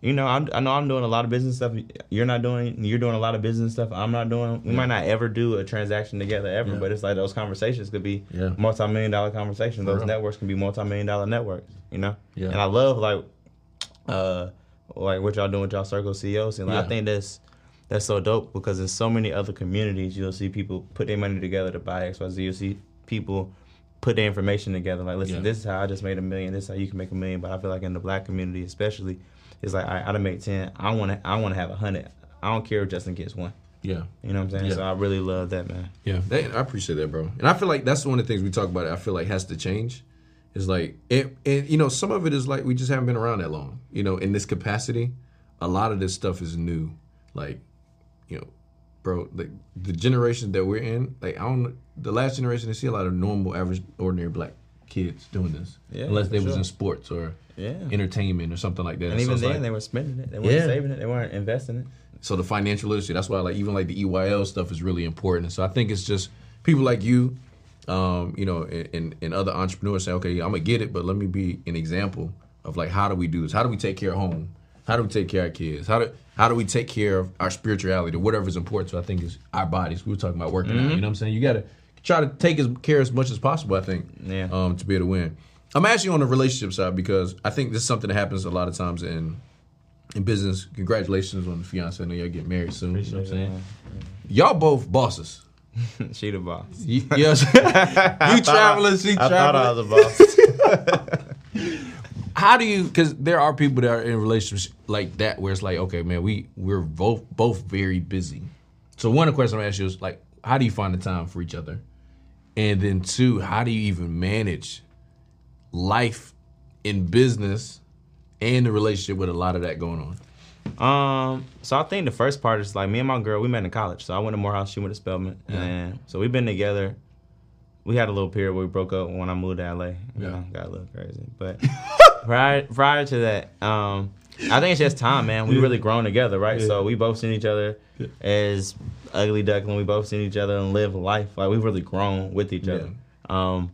you know, I'm, I know I'm doing a lot of business stuff. You're not doing. You're doing a lot of business stuff. I'm not doing. We Yeah. might not ever do a transaction together ever, but it's like those conversations could be Yeah. multi-million dollar conversations. For Those real. networks can be multi-million dollar networks. You know. Yeah. And I love like, uh, like what y'all doing with y'all circle CEOs, and like. I think that's. That's so dope because in so many other communities, you'll see people put their money together to buy X, Y, Z. You'll see people put their information together. Like, listen, Yeah. this is how I just made a million. This is how you can make a million. But I feel like in the black community, especially, it's like I, I done made ten. I want to. I want to have a hundred. I don't care if Justin gets one. Yeah. You know what I'm saying? Yeah. So I really love that, man. Yeah, that, I appreciate that, bro. And I feel like that's one of the things we talk about. I feel like has to change. Is like, it, and you know, some of it is like we just haven't been around that long. You know, in this capacity, a lot of this stuff is new. Like, you know, bro, like the generation that we're in, like I don't, the last generation, they see a lot of normal, average, ordinary black kids doing this, Yeah, unless they was sure. in sports or Yeah. entertainment or something like that. And even it's then, like- they were spending it. They weren't Yeah. saving it. They weren't investing it. so the financial literacy that's why like even like the EYL stuff is really important so I think it's just people like you um, you know and, and, and other entrepreneurs say okay I'm gonna get it but let me be an example of like how do we do this how do we take care of home how do we take care of kids how do how do we take care of our spirituality or whatever is important so I think is our bodies we were talking about working out you know what I'm saying you gotta try to take as care as much as possible I think Yeah. um, to be able to win I'm actually on the relationship side because I think this is something that happens a lot of times in in business. Congratulations on the fiance. I know y'all get married soon. you know what I'm saying? Y'all both bosses. *laughs* she the boss. *laughs* You, *laughs* yes. you traveling, she I thought I was a boss. How do you? Because there are people that are in relationships like that where it's like, okay, man, we we're both both very busy. So one of the questions I'm gonna you is like, how do you find the time for each other? And then two, how do you even manage life in business and the relationship with a lot of that going on? Um, so I think the first part is like me and my girl, we met in college. So I went to Morehouse, she went to Spelman, Yeah. and so we've been together. We had a little period where we broke up when I moved to LA. You Yeah. know, got a little crazy. But *laughs* prior prior to that, um, I think it's just time, man. We really grown together, right? So we both seen each other as ugly duckling. We both seen each other and live life. Like we've really grown with each other. Um,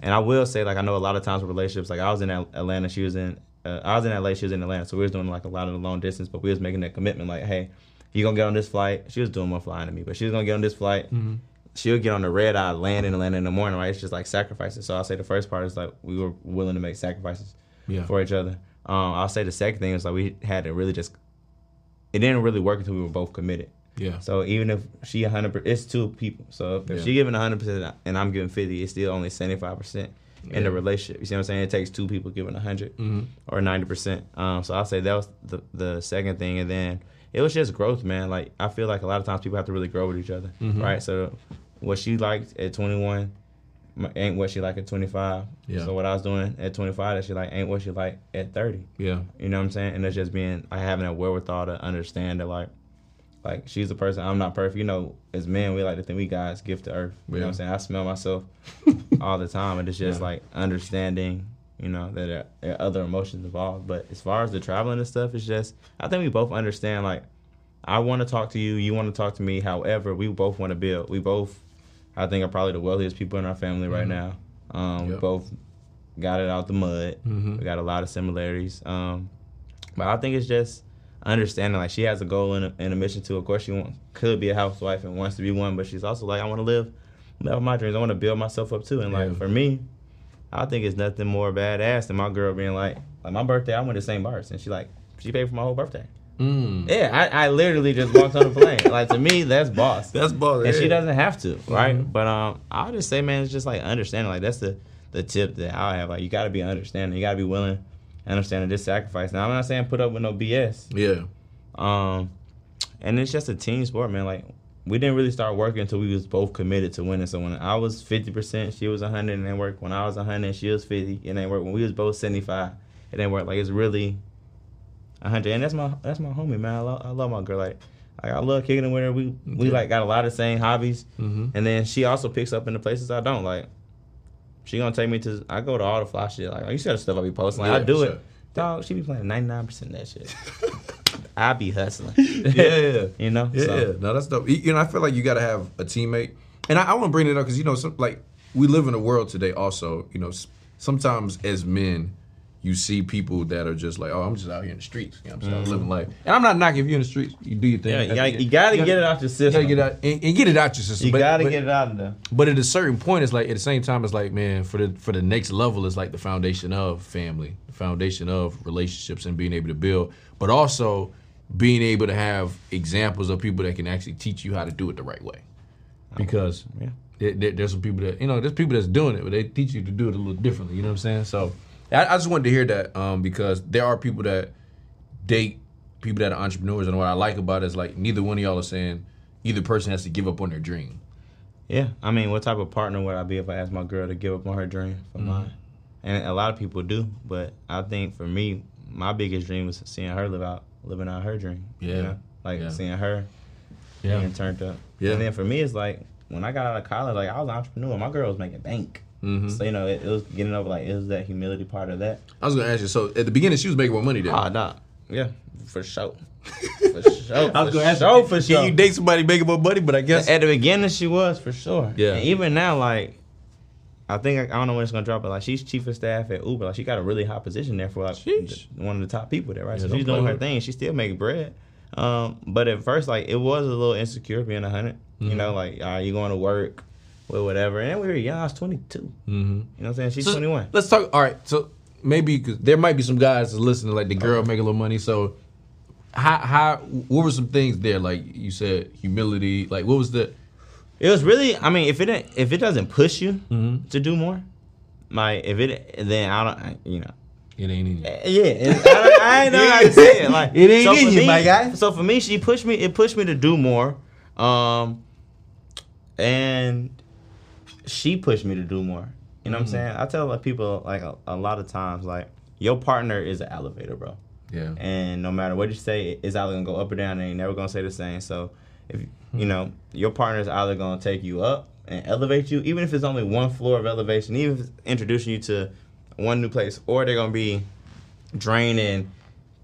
And I will say, like, I know a lot of times with relationships, like I was in Atlanta, she was in, uh, I was in LA, she was in Atlanta, so we was doing like a lot of the long distance, but we was making that commitment, like, hey, you gonna get on this flight? She was doing more flying to me, but she was gonna get on this flight. Mm-hmm. she'll get on the red eye, land in Atlanta in the morning, right? It's just like sacrifices. So I'll say the first part is like we were willing to make sacrifices Yeah. for each other. Um, I'll say the second thing is like we had to really just, it didn't really work until we were both committed. Yeah. So even if she 100, it's two people. So if, if Yeah. she giving 100 percent and I'm giving 50, it's still only 75 percent in the relationship. You see what I'm saying? It takes two people giving 100 Mhm. or 90 percent. Um, so I'll say that was the the second thing, and then it was just growth, man. Like I feel like a lot of times people have to really grow with each other, Mhm. right? So what she liked at 21 m- ain't what she like at 25. Yeah. So what I was doing at 25 that she like ain't what she like at 30. Yeah. You know what I'm saying? And it's just being like having a wherewithal to understand that like like she's a person I'm not perfect. You know, as men we like to think we guys gift to earth. You know what I'm saying? I smell myself *laughs* all the time and it's just Yeah. like understanding, you know, that uh, there, there are other emotions involved. But as far as the traveling and stuff, it's just I think we both understand like I want to talk to you, you want to talk to me. However, we both want to build. We both I think are probably the wealthiest people in our family right now. Um, we Yep. both got it out the mud. Mhm. We got a lot of similarities. Um, but I think it's just understanding like she has a goal and a, and a mission too. Of course, she could be a housewife and wants to be one, but she's also like, I want to live, live my dreams. I want to build myself up too. And like Yeah. for me, I think it's nothing more badass than my girl being like, like my birthday, I went to St. Bart's and she like, she paid for my whole birthday. Mm. Yeah, I, I literally just walked on the plane. *laughs* like to me, that's boss. That's boss. and she doesn't have to, right? Mhm. But um, I'll just say, man, it's just like understanding. Like that's the the tip that I have. Like you got to be understanding. You got to be willing, and understanding this sacrifice. Now I'm not saying put up with no BS. Yeah. Um, and it's just a team sport, man. Like we didn't really start working until we was both committed to winning. So when I was fifty percent, she was hundred, and it didn't work. When I was hundred, she was fifty, it didn't work. When we was both seventy five, it didn't work. Like it's really hundred, and that's my that's my homie, man. I love, I love my girl. Like, like I love kicking it with her. We we Yeah. like got a lot of same hobbies, Mhm. and then she also picks up in the places I don't. Like she gonna take me to. I go to all the fly shit. Like you see the stuff I be posting. Like Yeah, I do it. sure. Dog, she be playing ninety nine percent of that shit. *laughs* I be hustling. *laughs* yeah. You know? Yeah, So- no, that's dope. You- know, I feel like you got to have a teammate, and I, I want to bring it up because you know, some, like we live in a world today. Also, you know, sometimes as men, you see people that are just like, "Oh, I'm just out here in the streets. You know, I'm out living life." And I'm not knocking if you're in the streets. You do your thing. Mm-hmm. Yeah, you gotta, you gotta get it out your You system. gotta get out and, and get it out your system. You But- gotta but- get it out of there. But at a certain point, it's like at the same time, it's like man, for the for the next level, it's like the foundation of family, the foundation of relationships, and being able to build, but also being able to have examples of people that can actually teach you how to do it the right way. Because Yeah. there, there- there's some people that you know, there's people that's doing it, but they teach you to do it a little differently. You know what I'm saying? So I, I just wanted to hear that um, because there are people that date people that are entrepreneurs, and what I like about it is like neither one of y'all are saying either person has to give up on their dream. Yeah, I mean, what type of partner would I be if I asked my girl to give up on her dream for mine? And a lot of people do, but I think for me, my biggest dream was seeing her live out, living out her dream. you Yeah. know? like Yeah. seeing her being turned up. Yeah. and then for me, it's like when I got out of college, like I was an entrepreneur. My girl was making bank. Mhm. So you know, it, it was getting over like it was that humility part of that. I was gonna ask you. So at the beginning, she was making more money than. Ah, nah, yeah, for sure, for *laughs* sure, I was for gonna ask sure, you, for can sure. you date somebody making more money? But I guess At the beginning, she was for sure. Yeah. And even now, like, I think I don't know when it's gonna drop, but like, she's chief of staff at Uber. Like, she got a really high position there for like Sheesh. the- one of the top people there, right? Yeah, so she's doing her thing. She still making bread. Um, but at first, like, it was a little insecure being a 100 You Mhm. know, like, are you going to work? Well, whatever. And we were young. I was 22. Mhm. You know what I'm saying? She's So, 21. Let's talk. All right. So maybe because there might be some guys listening, like the girl making a little money. So how how what were some things there? Like you said, humility. Like what was the? It was really. I mean, if it if it doesn't push you Mhm. to do more, my if it, then I don't. You know, It ain't in you. Yeah, I, don't- I ain't know how to say it. Like *laughs* It ain't so in you, me, my guy. So for me, she pushed me. It pushed me to do more, um, and she pushed me to do more. You know what I'm mm-hmm. saying? I tell like, people like a, a lot of times, like your partner is an elevator, bro. Yeah. And no matter what you say, it's either gonna go up or down. They ain't never gonna say the same. So if you hmm. know your partner is either gonna take you up and elevate you, even if it's only one floor of elevation, even if it's introducing you to one new place, or they're gonna be draining,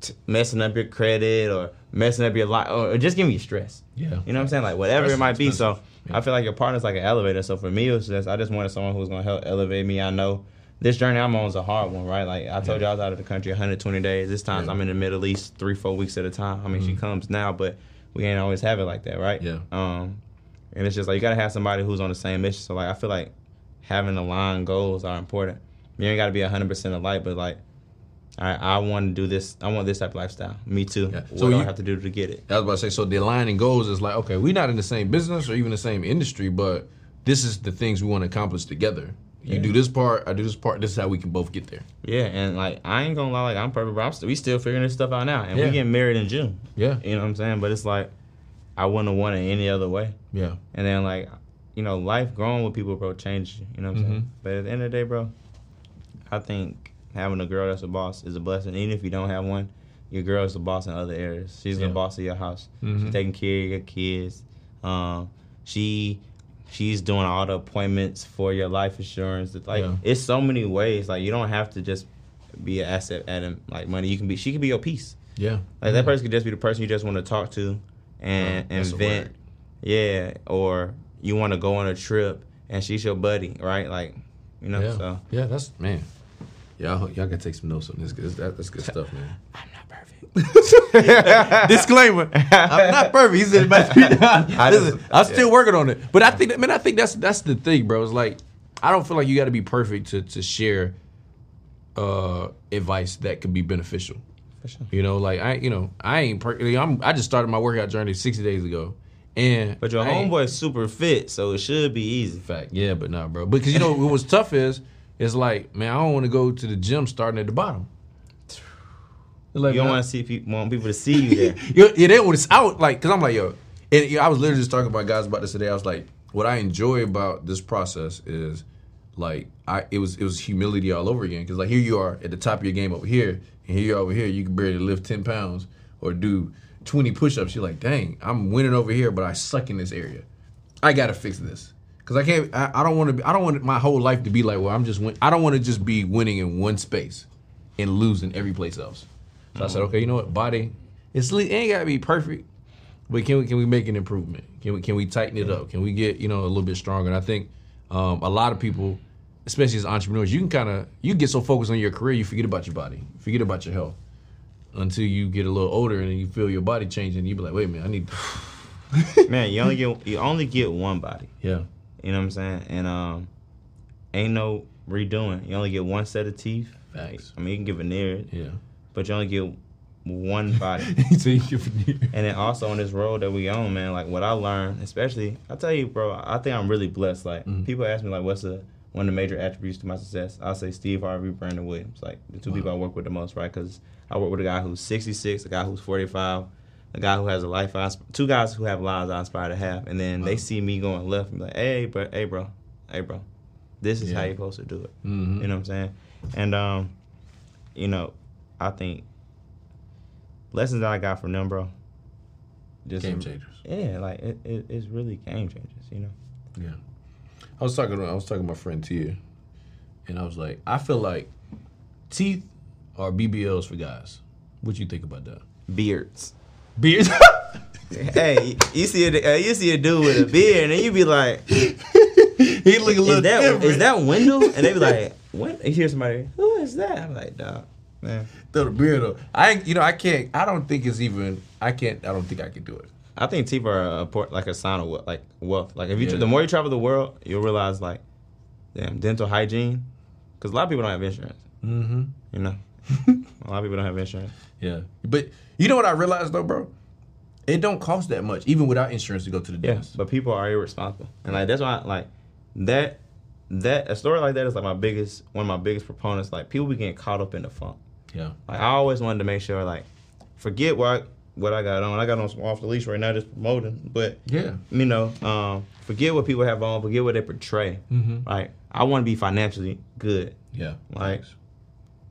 t- messing up your credit, or messing up your life, or just giving you stress. Yeah. You know what I'm saying? Like whatever Stress it might be. So I feel like your partner's like an elevator. So for me, it was just I just wanted someone who was gonna help elevate me. I know this journey I'm on is a hard one, right? Like I told you, I was out of the country 120 days. This time Yeah. I'm in the Middle East three, four weeks at a time. I mean, she comes now, but we ain't always have it like that, right? Yeah. Um, and it's just like you gotta have somebody who's on the same mission. So like I feel like having aligned goals are important. You ain't gotta be 100 percent alike, but like. I, I want to do this. I want this type of lifestyle. Me too. Yeah. What So do I you- have to do to get it? That's what I was about to say, so the aligning goals is like, okay, we're not in the same business or even the same industry, but this is the things we want to accomplish together. You do this part, I do this part. This is how we can both get there. Yeah, and like I ain't gonna lie, like I'm perfect, but I'm st- we still figuring this stuff out now, and Yeah. we getting married in June. Yeah, You know what I'm saying? But it's like I wouldn't have wanted it any other way. yeah, And then like, you know, life growing with people, bro, changes you. You know what I'm Mhm. saying? But at the end of the day, bro, I think having a girl that's a boss is a blessing. Even if you don't have one, your girl is a boss in other areas. She's Yeah. the boss of your house. Mhm. She's taking care of your kids. Um, she she's doing all the appointments for your life insurance. It's Like Yeah. it's so many ways. Like you don't have to just be an asset at like money. You can be. She can be your peace. yeah. Like that person could just be the person you just want to talk to and a and vent. Yeah, or you want to go on a trip and she's your buddy, right? Like, you know, yeah, so yeah. That's man. Y'all, y'all gotta take some notes on this. 'cause That, that's good stuff, man. *laughs* I'm not perfect. *laughs* Disclaimer: I'm not perfect. He said, "But *laughs* I listen, just- I'm still working on it." But I think, man, I think that's that's the thing, bro. It's like I don't feel like you got to be perfect to to share uh, advice that could be beneficial. For sure. You know, like I, you know, I ain't. perfect. I'm. I just started my workout journey 60 days ago, and But your I ain't- homeboy's super fit, so it should be easy. Fact, yeah, but not, bro. Because you know what was tough is, it's like, man, I don't want to go to the gym starting at the bottom. Like, You don't want to see people, want people to see you there. *laughs* Yeah, then when it's out, like, cause I'm like, yo, and I was literally just talking about guys about this today. I was like, what I enjoy about this process is, like, I it was it was humility all over again. Cause like here you are at the top of your game over here, and here you are over here. You can barely lift ten pounds or do twenty push-ups. You're like, dang, I'm winning over here, but I suck in this area. I gotta fix this. Cause I can't. I, I don't want to. I don't want my whole life to be like, well, I'm just. Win- I don't want to just be winning in one space and losing every place else. So I said, okay, you know what, body, it's it ain't gotta be perfect, but can we can we make an improvement? Can we can we tighten it up? Can we get you know a little bit stronger? And I think um, a lot of people, especially as entrepreneurs, you can kind of you get so focused on your career, you forget about your body, forget about your health, until you get a little older and you feel your body changing. You be like, wait a minute, I need. *laughs* Man, you only get you only get one body. Yeah, You know what I'm saying? And um, ain't no redoing. You only get one set of teeth. Facts. I mean, you can get veneered, yeah. but you only get one *laughs* body. so you. And then also on this road that we on, man, like what I learned, especially, I tell you, bro, I think I'm really blessed. Like Mm-hmm. people ask me, like, what's the one of the major attributes to my success? I'll say Steve Harvey, Brandon Williams, like the two people I work with the most, right? Because I work with a guy who's 66, a guy who's 45, a guy who has a life, I, two guys who have lives I aspire to have, and then they see me going left and be like, hey, bro, hey, bro, hey, bro, this is how you're supposed to do it. Mhm. You know what I'm saying? And um, you know, I think lessons that I got from them, bro. Just Game changers. Yeah, like it, it, it's really game changers. You know. Yeah. I was talking to I was talking to my friend Tia, and I was like, I feel like teeth are BBLs for guys. What you think about that? Beards. Beards. *laughs* hey, you see a uh, you see a dude with a beard, and you be like, *laughs* he look a little "Is that different. is that Wendell?" And they be like, *laughs* "What?" You hear somebody, "Who is that?" I'm like, "Dog, man." Throw the beard up. I you know I can't. I don't think it's even. I can't. I don't think I can do it. I think teeth are a port, like a sign of what, like wealth. Like if you, Yeah. the more you travel the world, you'll realize like, damn, dental hygiene, because a lot of people don't have insurance. Mm-hmm. You know, a lot of people don't have insurance. Yeah. But you know what I realized though, bro? It don't cost that much, even without insurance, to go to the dentist. Yeah, but people are irresponsible, and like that's why like that that a story like that is like my biggest one of my biggest proponents. Like people be getting caught up in the funk. Yeah. Like I always wanted to make sure like forget what what I got on. I got on some off the leash right now, just promoting. But Yeah. you know, um, forget what people have on, forget what they portray. Mm-hmm. Like I want to be financially good. Yeah. Like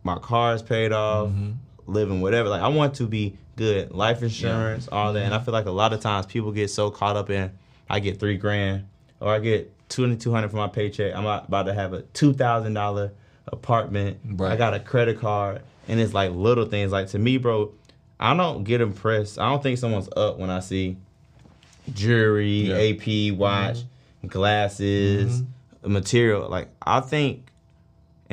my car's paid off, mm-hmm. living whatever. Like I want to be good, life insurance, all that. And I mm-hmm. feel like a lot of times people get so caught up in I get three grand or I get twenty two hundred for my paycheck. I'm about to have a two thousand dollar apartment. I got a credit card, and it's like little things. Like to me, bro, I don't get impressed. I don't think someone's up when I see jewelry, Yeah. AP, watch, mm-hmm. glasses, material. Like I think,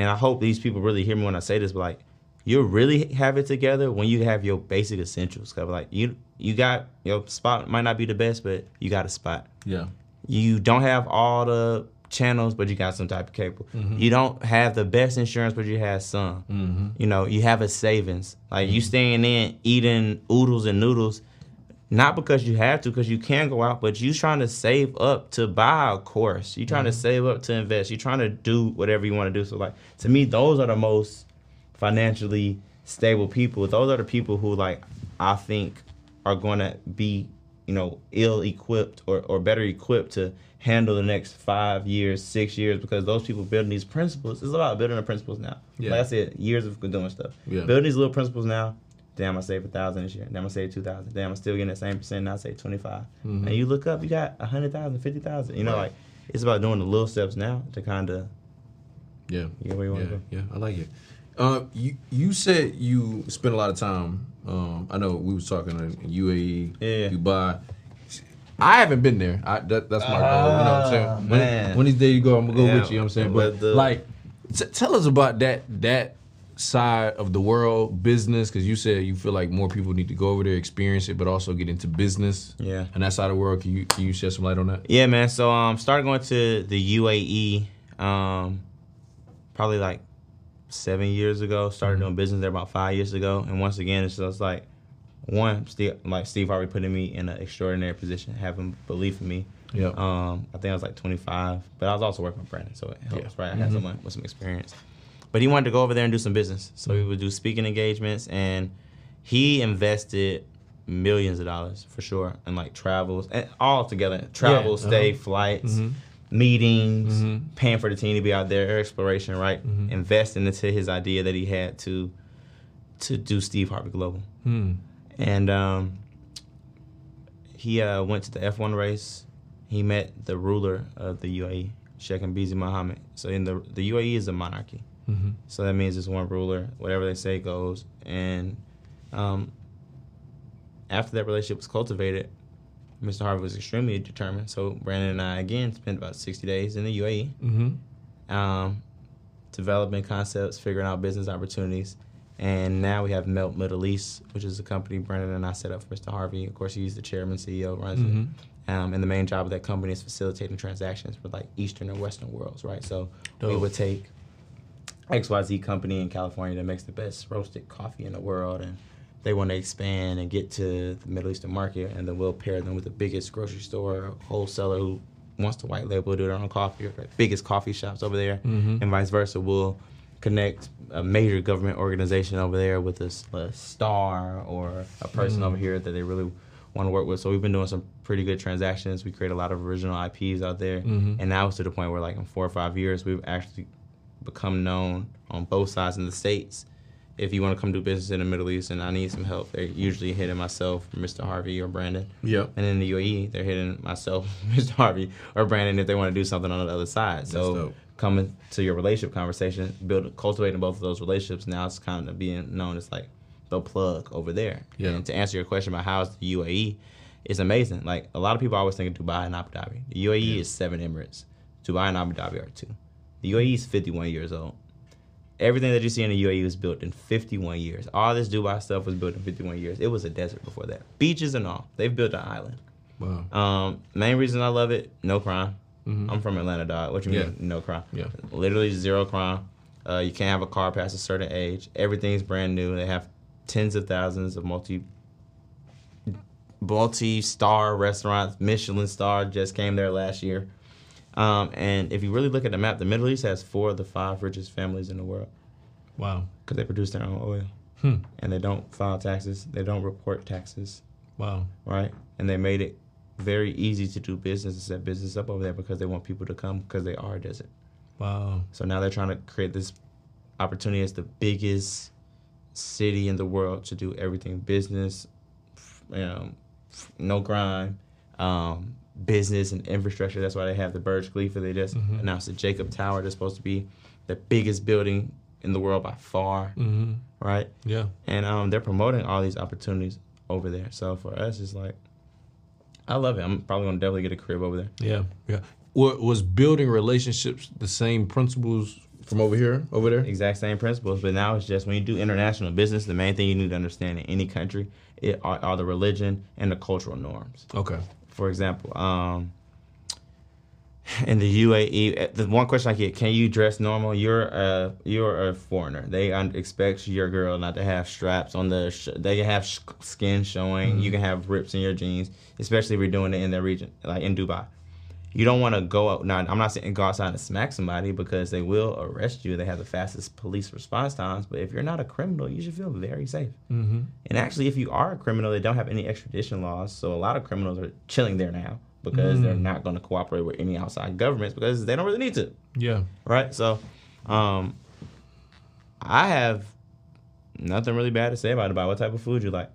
and I hope these people really hear me when I say this, but like you'll really have it together when you have your basic essentials. Cause like you, you got your spot might not be the best, but you got a spot. Yeah. You don't have all the channels, but you got some type of cable. Mm-hmm. You don't have the best insurance, but you have some. You know, you have a savings. Like Mm-hmm. you staying in eating oodles and noodles, not because you have to, because you can go out, but you trying to save up to buy a course. You're trying to Mm-hmm. save up to invest. You're trying to do whatever you want to do. So like to me, those are the most financially stable people. Those are the people who like I think are going to be, you know, ill equipped or, or better equipped to handle the next five years, six years, because those people building these principles. It's about building the principles now. Yeah. Like I said, years of doing stuff. Yeah. Building these little principles now. Damn, I saved a thousand this year. Damn, I saved two thousand. Damn, I'm still getting the same percent. Now I say twenty And you look up, you got a hundred thousand, fifty thousand. You know, Mm-hmm. Right. like it's about doing the little steps now to kind of Yeah. get where you want Yeah, to go. yeah, I like it. Uh, you you said you spent a lot of time. Um, I know we was talking in UAE, Yeah. Dubai. I haven't been there. I, that, that's my goal. You know what I'm saying? Ah, When, when these days you go, I'm gonna go Yeah, with you. You know what I'm saying? But, but the- like, t- tell us about that that side of the world, business, because you said you feel like more people need to go over there, experience it, but also get into business. Yeah. And that side of the world, can you can you shed some light on that? Yeah, man. So um, started going to the UAE um, probably like seven years ago. Started Mm-hmm. doing business there about five years ago, and once again, it's just like one, Steve, like Steve Harvey putting me in an extraordinary position, having belief in me. Yep. Um, I think I was like 25, but I was also working with Brandon, so it helps, Yeah. Mm-hmm. right? I had someone with some experience. But he wanted to go over there and do some business, so he would do speaking engagements, and he invested millions of dollars for sure, and like travels, and all together, travel, uh-huh. stay, flights, Mm-hmm. meetings, paying for the team to be out there, exploration, right? Mm-hmm. Investing into his idea that he had to to do Steve Harvey Global, Hmm. and um, he uh, went to the F1 race. He met the ruler of the UAE, Sheikh MBZ Mohammed. So in the the UAE is a monarchy. Mm-hmm. So that means it's one ruler. Whatever they say goes. And um, after that relationship was cultivated, Mr. Harvey was extremely determined. So Brandon and I again spent about 60 days in the UAE, Mm-hmm. um, developing concepts, figuring out business opportunities. And now we have Melt Middle East, which is a company Brandon and I set up for Mr. Harvey. Of course, he's the chairman, CEO, runs Mhm. it. Um, and the main job of that company is facilitating transactions for like Eastern and Western worlds, right? So we would take XYZ company in California that makes the best roasted coffee in the world and they want to expand and get to the Middle Eastern market and then we'll pair them with the biggest grocery store wholesaler who wants to white label do their own coffee or the biggest coffee shops over there Mhm. and vice versa. We'll connect a major government organization over there with a star or a person over here that they really want to work with. So we've been doing some pretty good transactions. We create a lot of original IPs out there, Mhm. and now it's to the point where like in four or five years we've actually become known on both sides in the states. If you want to come do business in the Middle East and I need some help, they're usually hitting myself, Mr. Harvey, or Brandon. Yep. And in the UAE, they're hitting myself, *laughs* Mr. Harvey, or Brandon if they want to do something on the other side. So coming to your relationship conversation, build cultivating both of those relationships. Now it's kind of being known as like the plug over there. Yeah. And to answer your question about how is the UAE, it's amazing. Like a lot of people always think of Dubai and Abu Dhabi. The UAE is seven Emirates. Dubai and Abu Dhabi are two. The UAE is 51 years old. Everything that you see in the UAE was built in 51 years. All this Dubai stuff was built in 51 years. It was a desert before that. Beaches and all. They've built an island. Wow. Um, main reason I love it, no crime. I'm from Atlanta, dog. What you mean, Mm-hmm. Yeah. no crime? Yeah. Literally zero crime. Uh, you can't have a car past a certain age. Everything's brand new. They have tens of thousands of multi multi star restaurants. Michelin star just came there last year. Um, and if you really look at the map, the Middle East has four of the five richest families in the world Wow. because they produce their own oil Hmm. and they don't file taxes. They don't report taxes Wow. right? And they made it very easy to do business and set business up over there because they want people to come because they are a desert. Wow. So now they're trying to create this opportunity as the biggest city in the world to do everything business, you know, no crime, um, business and infrastructure. That's why they have the Burj Khalifa. They just announced the Jeddah Tower. That's supposed to be the biggest building in the world by far, Mm-hmm. right? Yeah. and um, they're promoting all these opportunities over there. So for us, it's like I love it. I'm probably gonna definitely get a crib over there. Yeah, yeah. Wa- Was building relationships the same principles from over here, over there? Exact same principles, but now it's just when you do international business, the main thing you need to understand in any country it are, are the religion and the cultural norms. Okay. For example, um, in the UAE, uh, the one question I get: Can you dress normal? You're a you're a foreigner. They expect your girl not to have straps on the. Sh- they can have sh- skin showing. You can have rips in your jeans, especially if you're doing it in the region, like in Dubai. You don't want to go out. Now, I'm not saying go outside and smack somebody because they will arrest you. They have the fastest police response times. But if you're not a criminal, you should feel very safe. Mm-hmm. And actually, if you are a criminal, they don't have any extradition laws. So a lot of criminals are chilling there now because they're not going to cooperate with any outside governments because they don't really need to, Yeah. right? So, um, I have nothing really bad to say about it. About what type of food you like?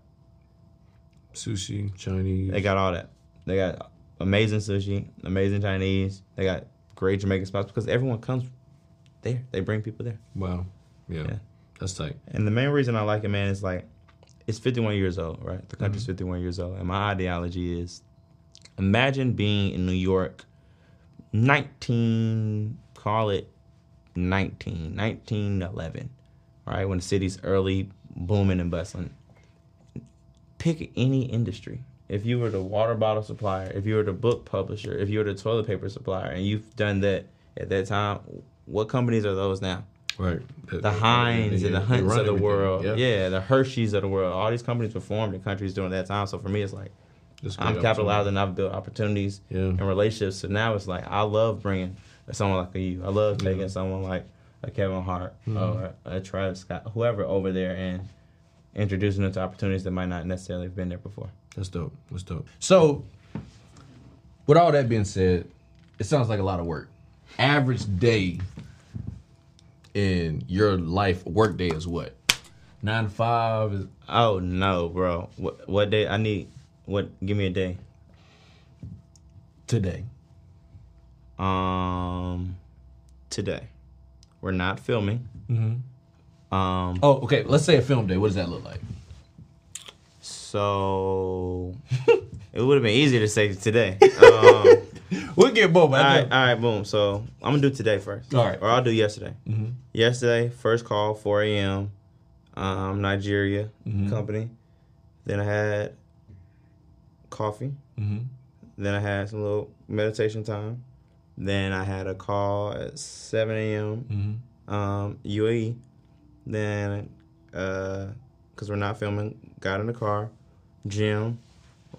Sushi, Chinese. They got all that. They got amazing sushi, amazing Chinese. They got great Jamaican spots because everyone comes there. They bring people there. wow. Yeah. Yeah. That's tight. And the main reason I like it, man, is like it's 51 years old, right? The country's mm-hmm. 51 years old, and my ideology is imagine being in New York, 19, call it 19, 1911, right? When the city's early booming and bustling. Pick any industry. If you were the water bottle supplier, if you were the book publisher, if you were the toilet paper supplier, and you've done that at that time, what companies are those now? Right. the Heinz and the Hunts of the everything. world. Yeah. Yeah. the Hershey's of the world. All these companies were formed in countries during that time. So for me, it's like I'm capitalizing. I've built opportunities Yeah. and relationships. So now it's like I love bringing someone like you. I love taking Yeah. someone like a Kevin Hart Mhm. or a Travis Scott, whoever over there, and introducing them to opportunities that might not necessarily have been there before. That's dope. That's dope. So, with all that being said, it sounds like a lot of work. Average day in your life, work day is what? Nine to five is Oh no, bro! What what day? I need what? Give me a day. today. Um, today, we're not filming. Mm-hmm. Um, Oh, okay. Let's say a film day. What does that look like? So *laughs* it would have been easier to say today. Um, *laughs* We'll get both. all right, all right, boom. So I'm gonna do today first. All right. or I'll do yesterday. Mm-hmm. Yesterday, first call, 4 a.m. Um, Nigeria Mhm. company. Then I had coffee. Mm-hmm. Then I had some little meditation time. Then I had a call at 7 a.m. Mm-hmm. um, UAE. Then, uh, cause we're not filming, got in the car, gym,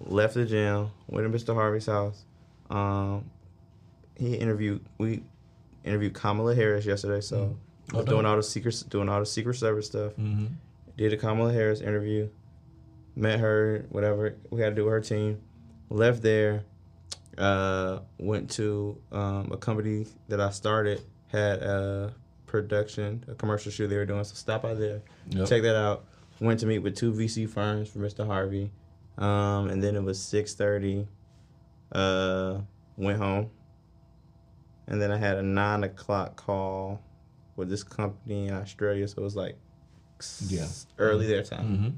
left the gym, went to Mr. Harvey's house. Um, he interviewed, we interviewed Kamala Harris yesterday, so was Oh, doing all the secret, doing all the Secret Service stuff. Mm-hmm. Did a Kamala Harris interview, met her, whatever we had to do with her team. Left there, uh, went to um, a company that I started had a production, a commercial shoot they were doing. So stop by there, Yep. check that out. Went to meet with two VC firms for Mr. Harvey, um, and then it was six thirty. Uh, went home, and then I had a nine o'clock call with this company in Australia. So it was like Yeah. early their time Mm-hmm.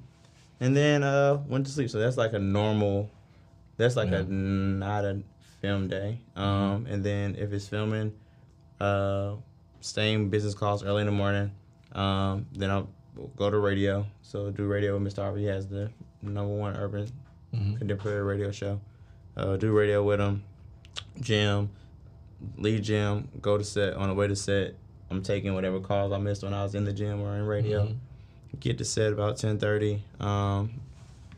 and then uh went to sleep. So that's like a normal. That's like Yeah. a not a film day. Um, and then if it's filming, uh, staying business calls early in the morning. Um, then I'll go to radio. So do radio with Mr. Harvey. He has the number one urban Mm-hmm. contemporary radio show. Uh, do radio with him. Gym, lead gym. Go to set. On the way to set, I'm taking whatever calls I missed when I was in the gym or in radio Mhm. get to set about ten thirty. Um,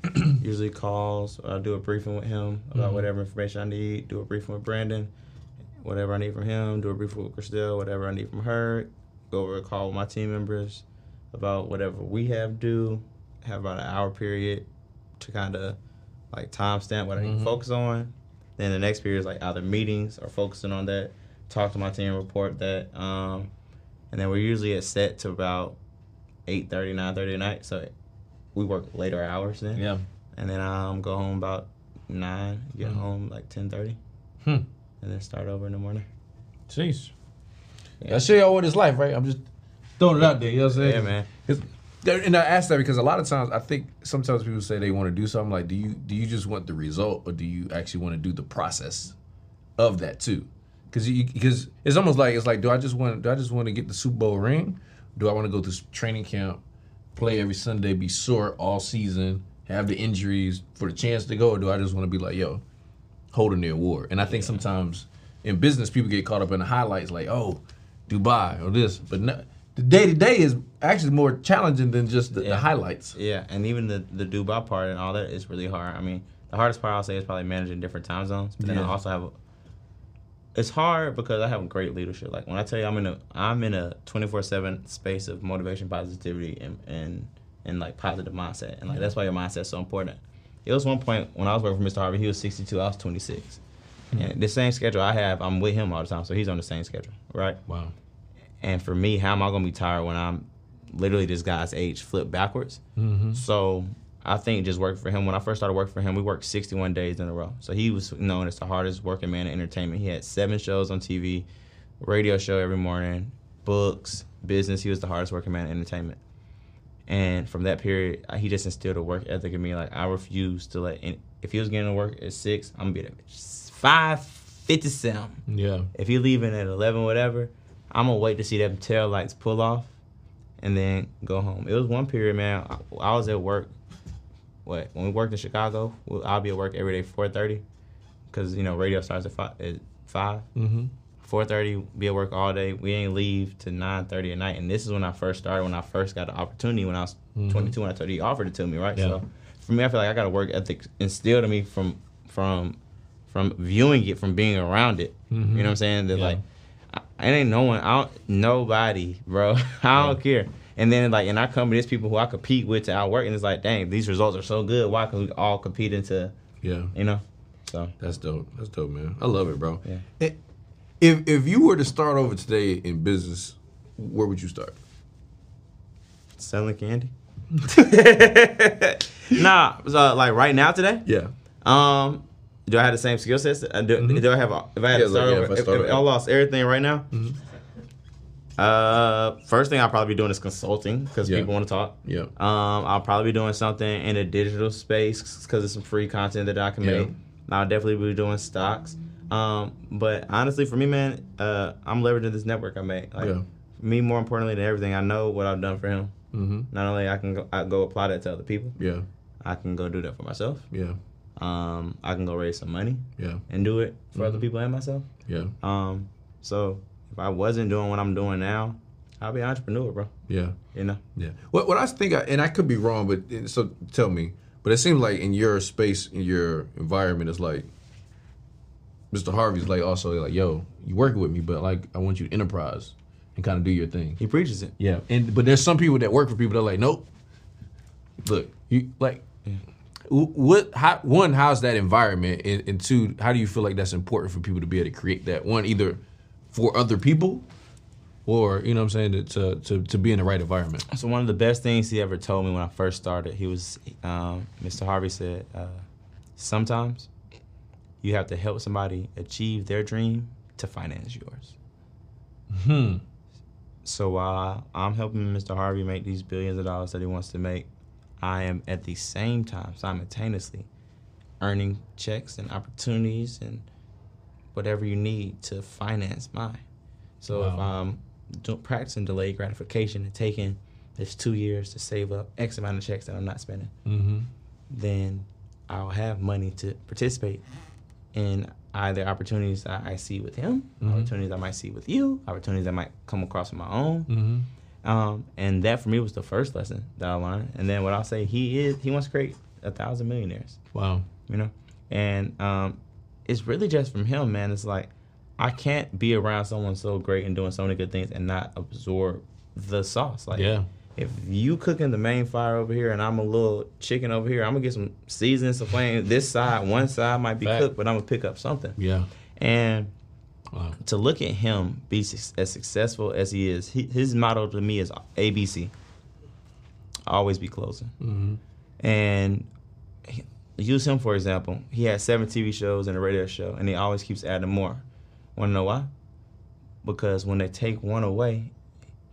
*clears throat* usually calls. I'll do a briefing with him about Mhm. whatever information I need. Do a briefing with Brandon, whatever I need from him. Do a briefing with Christelle, whatever I need from her. Go over a call with my team members about whatever we have due. Have about an hour period to kind of like timestamp what I need to focus on. Then the next period is like either meetings or focusing on that. Talk to my team, report that. Um, and then we're usually at set to about 8.30, 9.30 at night. So we work later hours then. Yeah. And then um go home about 9, get Mhm. home like 10.30, Hmm. And then start over in the morning. Jeez. Yeah. That's show y'all what it's like, right? I'm just throwing it out there. You know what I'm saying? Yeah, man. 'Cause And I ask that because a lot of times I think sometimes people say they want to do something. Like, do you do you just want the result, or do you actually want to do the process of that too? Because because it's almost like it's like, do I just want do I just want to get the Super Bowl ring? Do I want to go to training camp, play every Sunday, be sore all season, have the injuries for the chance to go, or do I just want to be like, yo, holding the award? And I think sometimes in business people get caught up in the highlights, like, oh, Dubai or this, but no, the day to day is actually more challenging than just the, the highlights. Yeah, and even the the Dubai part and all that is really hard. I mean, the hardest part I'll say is probably managing different time zones. But then I also have a. It's hard because I have great leadership. Like when I tell you I'm in a I'm in a 24/7 space of motivation, positivity, and and and like positive mindset. And like that's why your mindset's so important. It was one point when I was working for Mr. Harvey, he was 62, I was 26. Hmm. And the same schedule I have, I'm with him all the time, so he's on the same schedule, right? Wow. And for me, how am I gonna be tired when I'm literally this guy's age flipped backwards? Mm-hmm. So I think just worked for him. When I first started working for him, we worked 61 days in a row. So he was known as the hardest working man in entertainment. He had seven shows on TV, radio show every morning, books, business. He was the hardest working man in entertainment. And from that period, uh, he just instilled a work ethic in me. Like I refuse to let. Any, if he was getting to work at six, I'm gonna be there at five fifty-seven. Yeah. If you're leaving at 11, whatever, I'm gonna wait to see them tail lights pull off, and then go home. It was one period, man. I, I was at work. What when we worked in Chicago, I'll be at work every day 4:30, because you know radio starts at five. At 5 Mm-hmm. 4:30, be at work all day. We ain't leave to 9:30 at night. And this is when I first started. When I first got the opportunity. When I was mm-hmm. 22, when I told you, he offered it to me, right? Yeah. So for me, I feel like I got a work ethic instilled in me from from from viewing it, from being around it. Mm-hmm. You know what I'm saying? That Yeah. like, I, it ain't no one. I don't nobody, bro. *laughs* I don't care. And then like in our company, there's people who I compete with to outwork, and it's like, dang, these results are so good. Why? Because we all compete into, Yeah. you know. So That's dope. That's dope, man. I love it, bro. Yeah. If if you were to start over today in business, where would you start? selling candy. *laughs* *laughs* nah, so like right now today. Yeah. Um, do I have the same skill sets? Uh, do, do I have? If I had Yeah, to like, yeah, over, if I if, start if I lost everything right now, Hmm. uh, first thing I'll probably be doing is consulting because Yeah. people want to talk. Yeah. Um, I'll probably be doing something in the digital space because it's some free content that I can Yeah. make. I'll definitely be doing stocks. Um, but honestly, for me, man, uh, I'm leveraging this network I made. Like, Yeah. me more importantly than everything, I know what I've done for him. Mm-hmm. Not only I can go, I go apply that to other people, Yeah. I can go do that for myself. Yeah. Um, I can go raise some money Yeah. and do it for other Mhm. people and myself. Yeah. Um, so if I wasn't doing what I'm doing now, I'll be an entrepreneur, bro. Yeah. You know? Yeah. What what I think, I, and I could be wrong, but so tell me. But it seems like in your space, in your environment, it's like Mr. Harvey's like also like, yo, you working with me, but like I want you to enterprise and kind of do your thing. He preaches it. Yeah. And but there's some people that work for people that are like, nope. Look, you like. wh- What? How? One, how's that environment? And, and two, how do you feel like that's important for people to be able to create that? One, either for other people, or you know what I'm saying, to to to, to be in the right environment. So one of the best things he ever told me when I first started, he was, um, Mr. Harvey said, uh, sometimes you have to help somebody achieve their dream to finance yours. Hmm. So while I'm helping Mr. Harvey make these billions of dollars that he wants to make, I am at the same time simultaneously earning checks and opportunities and whatever you need to finance mine. So if I'm do, practicing delayed gratification and taking this two years to save up X amount of checks that I'm not spending, Mm-hmm. then I'll have money to participate in either opportunities that I see with him, Mhm. opportunities I might see with you, opportunities I might come across on my own. Mm-hmm. Um, and that for me was the first lesson that I learned. And then what I'll say, he is he wants to create a thousand millionaires, Wow. you know? And um, it's really just from him, man. It's like I can't be around someone so great and doing so many good things and not absorb the sauce. Like Yeah. If you cooking the main fire over here and I'm a little chicken over here, I'm gonna get some seasoning, some flame. This side, one side might be Fact. cooked, but I'm gonna pick up something. Yeah. And Wow. to look at him be as successful as he is, he, his motto to me is ABC. Always be closing. Mm-hmm. And he- use him for example. He had seven TV shows and a radio show, and he always keeps adding more. Want to know why? Because when they take one away,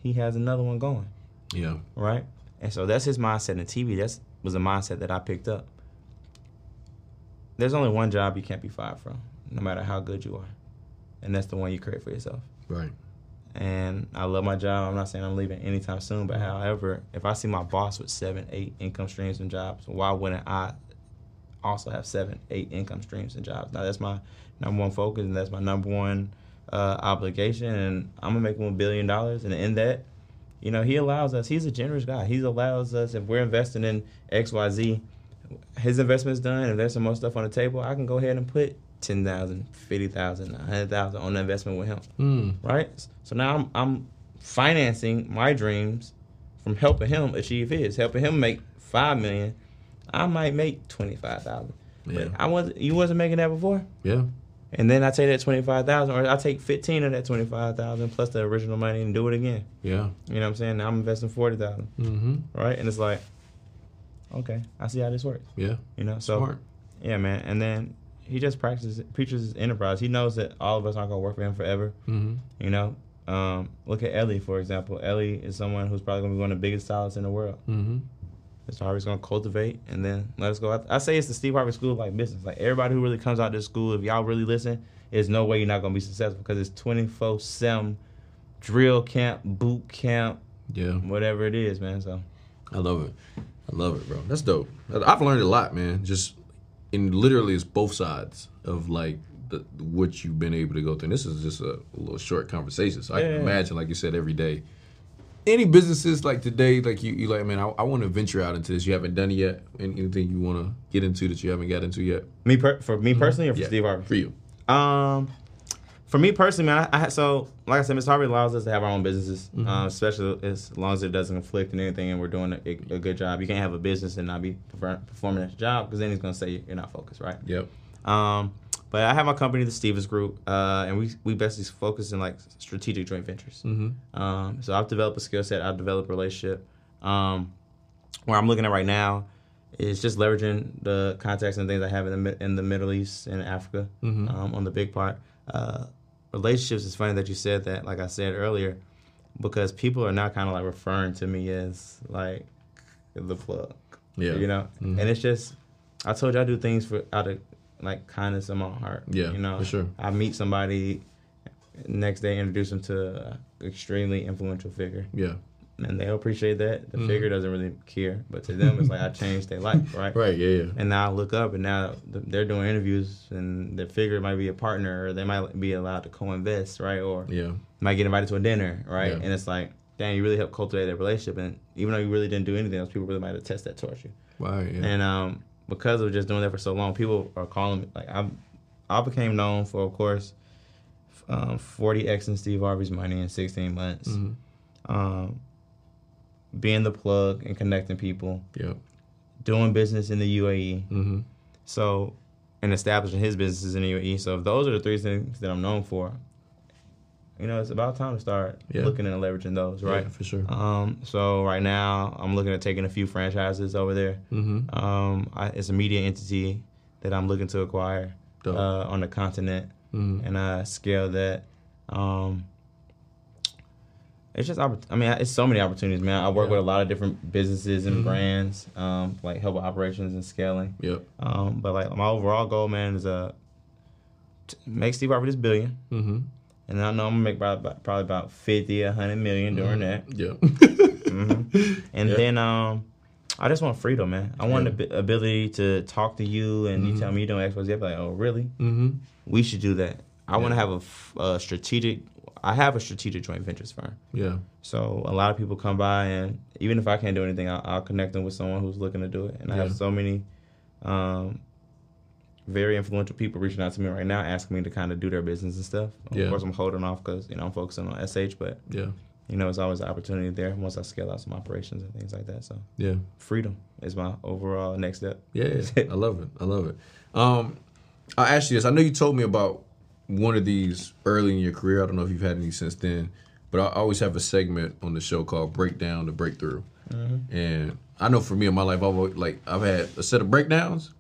he has another one going Yeah. right? And so that's his mindset in TV. That's was a mindset that I picked up. There's only one job you can't be fired from, no matter how good you are, and that's the one you create for yourself. Right. And I love my job. I'm not saying I'm leaving anytime soon, but however, if I see my boss with seven, eight income streams and jobs, why wouldn't I also have seven, eight income streams and jobs? Now that's my number one focus, and that's my number one uh, obligation. And I'm gonna make one billion dollars, and in that, you know, he allows us. He's a generous guy. He allows us if we're investing in X, Y, Z. His investment's done. If there's some more stuff on the table, I can go ahead and put 10,000, 50,000, 100,000 on the investment with him. Mm. Right? So now I'm, I'm financing my dreams from helping him achieve his, helping him make 5 million. I might make 25,000. Yeah. But I was you wasn't making that before? Yeah. And then I take that 25,000 or I take 15 of that 25,000 plus the original money and do it again. Yeah. You know what I'm saying? Now I'm investing 40,000, Mm-hmm. right? And it's like okay, I see how this works. Yeah. You know, so Smart. yeah, man. And then he just practices, preaches his enterprise. He knows that all of us aren't gonna work for him forever. Mm-hmm. You know, um, look at Ellie for example. Ellie is someone who's probably gonna be one of the biggest stylists in the world. Mm-hmm. Mr. Harvey's gonna cultivate and then let us go. I, I say it's the Steve Harvey School of like business. Like everybody who really comes out this school, if y'all really listen, there's no way you're not gonna be successful because it's 24 seven drill camp, boot camp, Yeah. whatever it is, man. So I love it. I love it, bro. That's dope. I've learned a lot, man. Just in literally, it's both sides of like the, what you've been able to go through. And this is just a, a little short conversation, so I can Yeah. imagine, like you said, every day. Any businesses like today, like you, you like, man, I, I want to venture out into this. You haven't done it yet. Any- Anything you want to get into that you haven't got into yet? me per- for me personally or for Yeah, Steve Harvey? For you. Um, for me personally, man, I, I so like I said, Mr. Harvey allows us to have our own businesses, um, especially as long as it doesn't conflict in anything, and we're doing a, a good job. You can't have a business and not be perfor- performing at your job because then he's gonna say you're not focused, right? Yep. Um, but I have my company, the Stephens Group, uh, and we we basically focus in like strategic joint ventures. Mm-hmm. Um, so I've developed a skill set. I've developed a relationship. Um, where I'm looking at right now is just leveraging the contacts and things I have in the in the Middle East and Africa Mhm. um, on the big part. Uh, relationships is funny that you said that. Like I said earlier, because people are now kind of like referring to me as like the plug. Yeah. You know, Mhm. and it's just I told you I do things for out of like kindness in my heart. Yeah, you know, for sure. I meet somebody next day, introduce them to an extremely influential figure, Yeah. and they'll appreciate that. The Mhm. figure doesn't really care, but to them, it's like I changed their life, *laughs* right? Right. Yeah. Yeah. And now I look up, and now they're doing interviews, and the figure might be a partner, or they might be allowed to co-invest, right? Or Yeah. might get invited to a dinner, right? Yeah. And it's like, dang, you really helped cultivate that relationship, and even though you really didn't do anything else, people really might attest that towards you. Right. Yeah. And um, because of just doing that for so long, people are calling me like I, I became known for, of course, um, 40x and Steve Harvey's money in 16 months. Mhm. Um, being the plug and connecting people, Yep. doing business in the UAE. Mm-hmm. So, and establishing his businesses in the UAE. So, if those are the three things that I'm known for, you know, it's about time to start Yeah. looking and leveraging those, right? Yeah, for sure. Um, so right now, I'm looking at taking a few franchises over there. Mm-hmm. Um, I, it's a media entity that I'm looking to acquire uh, on the continent Mhm. and uh, scale that. Um, it's just, I mean, it's so many opportunities, man. I work Yeah. with a lot of different businesses and Mhm. brands, um, like help with operations and scaling. Yep. Um, but like my overall goal, man, is uh, to make Steve Harvey this billion, Mm-hmm. And I know I'm gonna make probably about, probably about 50, 100 million during that. Yep. Mhm. And *laughs* Yeah. then um, I just want freedom, man. I want Yeah. the ab- ability to talk to you and you Mhm. tell me you doing X, Y, Z. I'm like, oh, really? mm-hmm. We should do that. I want to Yeah. have a f- a, strategic. I have a strategic joint ventures firm. Yeah. So a lot of people come by, and even if I can't do anything, I'll, I'll connect them with someone who's looking to do it. And I have so many um, very influential people reaching out to me right now, asking me to kind of do their business and stuff. Yeah. Of course, I'm holding off because you know I'm focusing on SH, but Yeah. you know it's always an opportunity there once I scale out some operations and things like that. So Yeah. freedom is my overall next step. Yeah. *laughs* I love it. I love it. Um, I asked you this. I know you told me about one of these early in your career. I don't know if you've had any since then, but I always have a segment on the show called "Breakdown to Breakthrough." And I know for me in my life, I've always, like I've had a set of breakdowns,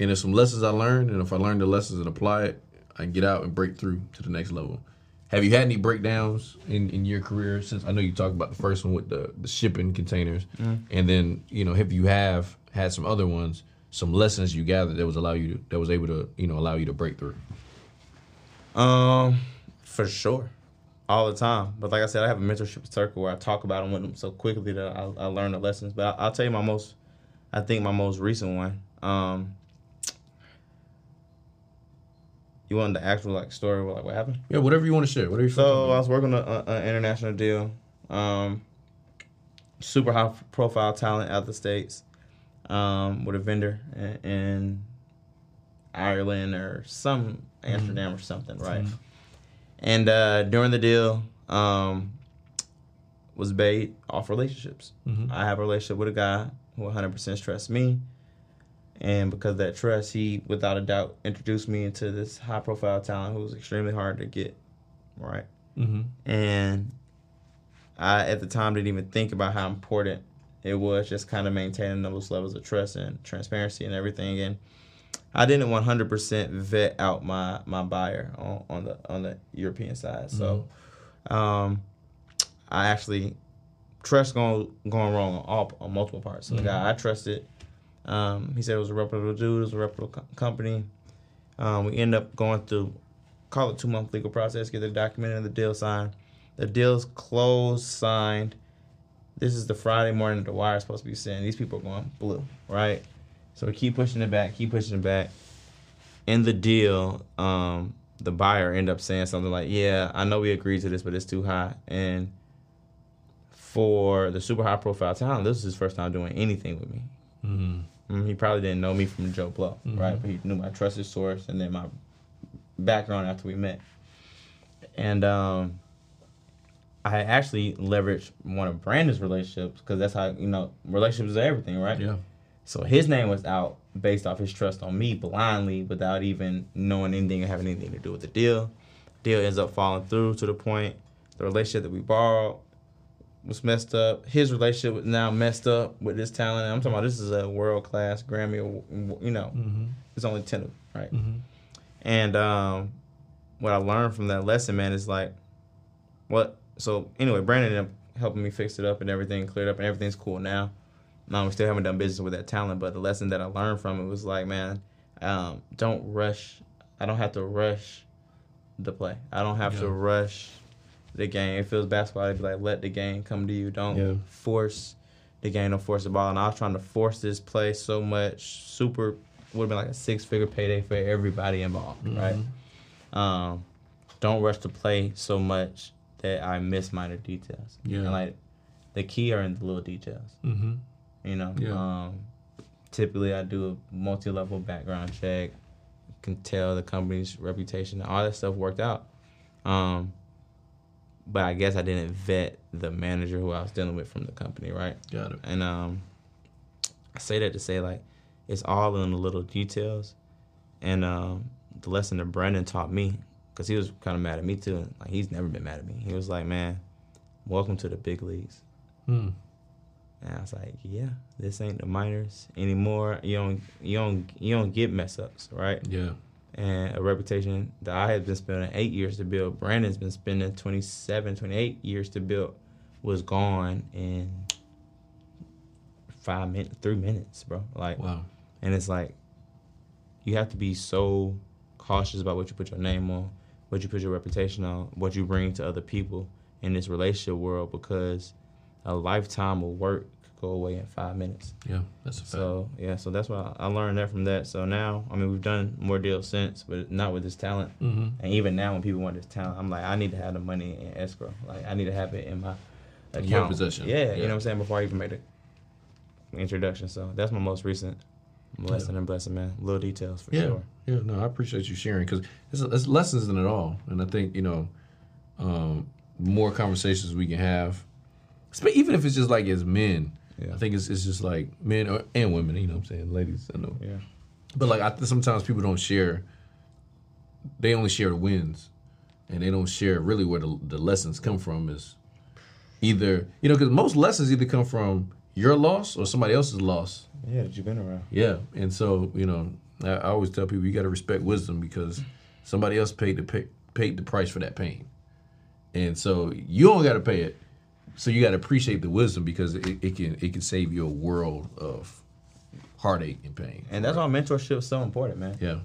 and there's some lessons I learned, and if I learn the lessons and apply it, I can get out and break through to the next level. Have you had any breakdowns in, in your career since I know you talked about the first one with the, the shipping containers, and then you know if you have had some other ones, some lessons you gathered that was allow you to, that was able to you know allow you to break through. Um, for sure, all the time. But like I said, I have a mentorship circle where I talk about them with them so quickly that I, I learn the lessons. But I, I'll tell you my most, I think my most recent one. Um, you want the actual like story, like what happened? Yeah, whatever you want to share, whatever you. So I was working on an international deal, um, super high profile talent out of the states, um, with a vendor in, in Ireland or some Amsterdam or something, right? And uh, during the deal, um, was paid off relationships. I have a relationship with a guy who 100% trusts me. And because of that trust, he, without a doubt, introduced me into this high profile talent who was extremely hard to get, right? Mm-hmm. And I, at the time, didn't even think about how important it was just kind of maintaining those levels of trust and transparency and everything. And I didn't 100% vet out my, my buyer on, on the on the European side. So um, I actually trust going going wrong on all on multiple parts. So the guy I trusted, um, he said it was a reputable dude, it was a reputable co- company. Um, we end up going through call it two month legal process, get the document and the deal signed. The deal's closed, signed. This is the Friday morning the wire is supposed to be sent. These people are going blue, right? So we keep pushing it back, keep pushing it back. In the deal, um, the buyer end up saying something like, "Yeah, I know we agreed to this, but it's too high." And for the super high profile talent, this is his first time doing anything with me. Mm, he probably didn't know me from Joe Blow, right? But he knew my trusted source and then my background after we met. And um, I actually leveraged one of Brandon's relationships because that's how you know relationships are everything, right? Yeah. So his name was out based off his trust on me blindly without even knowing anything or having anything to do with the deal. Deal ends up falling through to the point the relationship that we borrowed was messed up. His relationship was now messed up with this talent. I'm talking about this is a world class Grammy, you know. It's only ten of them, right? And um, what I learned from that lesson, man, is like, what? So anyway, Brandon ended up helping me fix it up and everything cleared up and everything's cool now. Now we still haven't done business with that talent, but the lesson that I learned from it was like, man, um, don't rush. I don't have to rush the play. I don't have to rush the game. If it was basketball, I'd be like, let the game come to you. Don't Yeah. force the game. Don't force the ball. And I was trying to force this play so much. Super would have been like a six figure payday for everybody involved, right? Um, don't rush to play so much that I miss minor details. Yeah. And like the key are in the little details. Mm-hmm. You know, Yeah. um, typically I do a multi-level background check, can tell the company's reputation, all that stuff worked out. Um, but I guess I didn't vet the manager who I was dealing with from the company, right? Got it. And um, I say that to say like it's all in the little details, and um, the lesson that Brandon taught me, because he was kind of mad at me too. Like he's never been mad at me. He was like, "Man, welcome to the big leagues." Hmm. And I was like, "Yeah, this ain't the minors anymore. You don't, you don't, you don't get mess ups, right?" Yeah. And a reputation that I had been spending eight years to build. Brandon's been spending 27, 28 years to build was gone in five minutes, three minutes, bro. Like, Wow. and it's like, you have to be so cautious about what you put your name on, what you put your reputation on, what you bring to other people in this relationship world because a lifetime of work go away in five minutes. Yeah. That's a fact. So yeah, so that's why I learned that from that. So now, I mean, we've done more deals since, but not with this talent. mm-hmm. And even now, when people want this talent, I'm like, I need to have the money in escrow. Like, I need to have it in my In your possession. Yeah, Yeah. you know what I'm saying. Before I even made the introduction, so that's my most recent lesson and blessing, man. Little details for Yeah, sure. yeah. No, I appreciate you sharing because it's, it's lessons in it all, and I think you know, um, more conversations we can have, even if it's just like as men. Yeah. I think it's it's just like men or, and women. You know, what I'm saying, ladies. I know, Yeah. but like I think sometimes people don't share. They only share the wins, and they don't share really where the the lessons come from. Is either you know because most lessons either come from your loss or somebody else's loss. Yeah, that you've been around. Yeah, and so you know, I, I always tell people you got to respect wisdom because somebody else paid the pay, paid the price for that pain. and so you don't got to pay it. So you got to appreciate the wisdom because it, it can it can save you a world of heartache and pain. And that's why mentorship is so important, man. Yeah.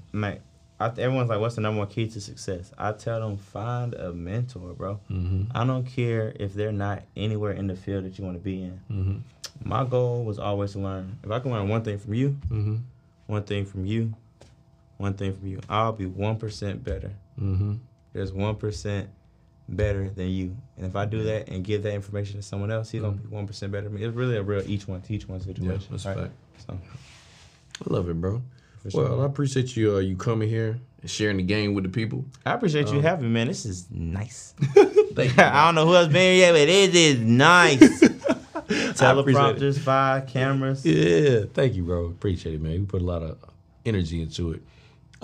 I, everyone's like, what's the number one key to success? I tell them, find a mentor, bro. Mm-hmm. I don't care if they're not anywhere in the field that you want to be in. Mm-hmm. My goal was always to learn. If I can learn one thing from you, Mm-hmm. one thing from you, one thing from you, I'll be 1% better. Mm-hmm. There's 1% better than you. And if I do that and give that information to someone else, he's going to be 1% better than me. It's really a real each one teach one Yeah, situation. that's right? fact. So, I love it, bro. Sure. Well, I appreciate you uh, you coming here and sharing the game with the people. I appreciate Um, you having me, man. This is nice. *laughs* Thank you. I don't know who else been here yet, but it is nice. *laughs* Teleprompters, five cameras. Yeah, thank you, bro. Appreciate it, man. We put a lot of energy into it.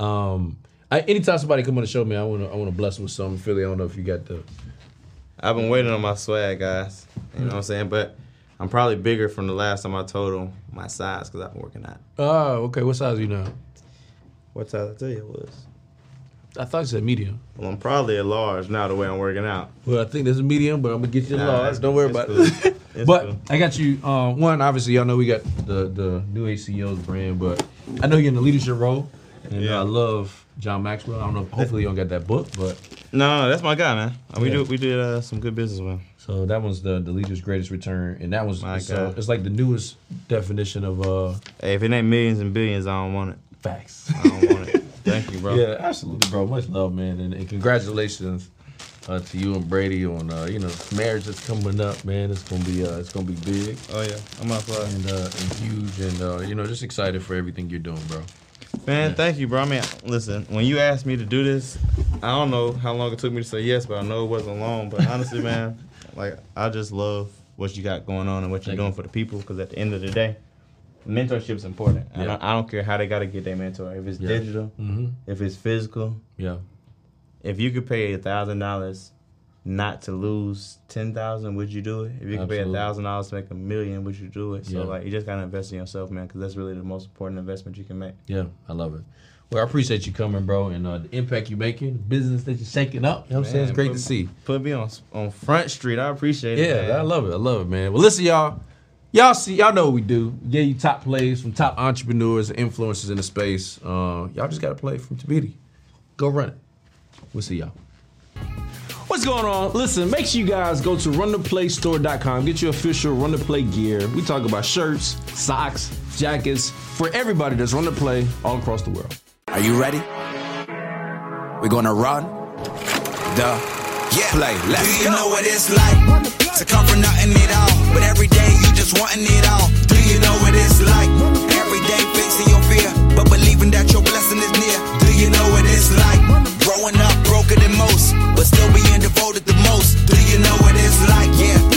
Um, I, anytime somebody come on the show, man, I want to I want to bless them with something. Philly, I don't know if you got the. I've been waiting on my swag, guys. You know what I'm saying? But I'm probably bigger from the last time I told them my size because I've been working out. Oh, okay. What size are you now? What size I tell you it was? I thought you said medium. Well, I'm probably a large now the way I'm working out. Well, I think there's a medium, but I'm gonna get you a Nah, large. it's- Don't worry it's about cool. it. *laughs* It's but cool. I got you. Uh, one, obviously, y'all know we got the the New Age CEOs brand, but I know you're in the leadership role, and Yeah. I love John Maxwell. I don't know. Hopefully, you don't get that book, but No, no, that's my guy, man. We Yeah. do we did uh, some good business with him. so that was the the leader's greatest return, and that was My so God. it's like the newest definition of uh Hey, if it ain't millions and billions, I don't want it. facts. I don't want it. *laughs* Thank you, bro. Yeah, absolutely, bro. Much love, man, and, and congratulations uh, to you and Brady on uh, you know marriage that's coming up, man. It's gonna be uh, it's gonna be big. Oh yeah, I'm outside. and, uh, and huge, and uh, you know, just excited for everything you're doing, bro. Man, thank you, bro. I mean, listen, when you asked me to do this, I don't know how long it took me to say yes, but I know it wasn't long. But honestly, *laughs* man, like I just love what you got going on and what you're Thank doing you. for the people. Because at the end of the day, mentorship is important. I, Yeah. don't, I don't care how they got to get their mentor. If it's Yeah. digital, Mm-hmm. if it's physical, Yeah, if you could pay a thousand dollars not to lose ten thousand, would you do it? If you could pay a thousand dollars to make a million, would you do it? So Yeah. like, you just gotta invest in yourself, man, because that's really the most important investment you can make. yeah, I love it. Well, I appreciate you coming, bro, and uh, the impact you're making, the business that you're shaking up. You know what I'm saying? It's great put- to see. Put me on on Front Street. I appreciate it. Yeah. I love it. I love it, man. Well, listen, y'all. Y'all see, y'all know what we do. We give you top plays from top entrepreneurs and influencers in the space. Uh, y'all just got to play from Thabiti. Go run it. We'll see y'all. What's going on? Listen, make sure you guys go to runtheplaystore.com. Get your official Run the Play gear. We talk about shirts, socks, jackets for everybody that's run the play all across the world. Are you ready? We're gonna run the yeah. play. Let's Do you go. know what it's like to come from nothing at all? But every day you just wanting it all. Do you know what it's like? Every day facing your fear, but believing that you know what it's like? Growing up broken than most, but still being devoted the most. Do you know what it's like? Yeah.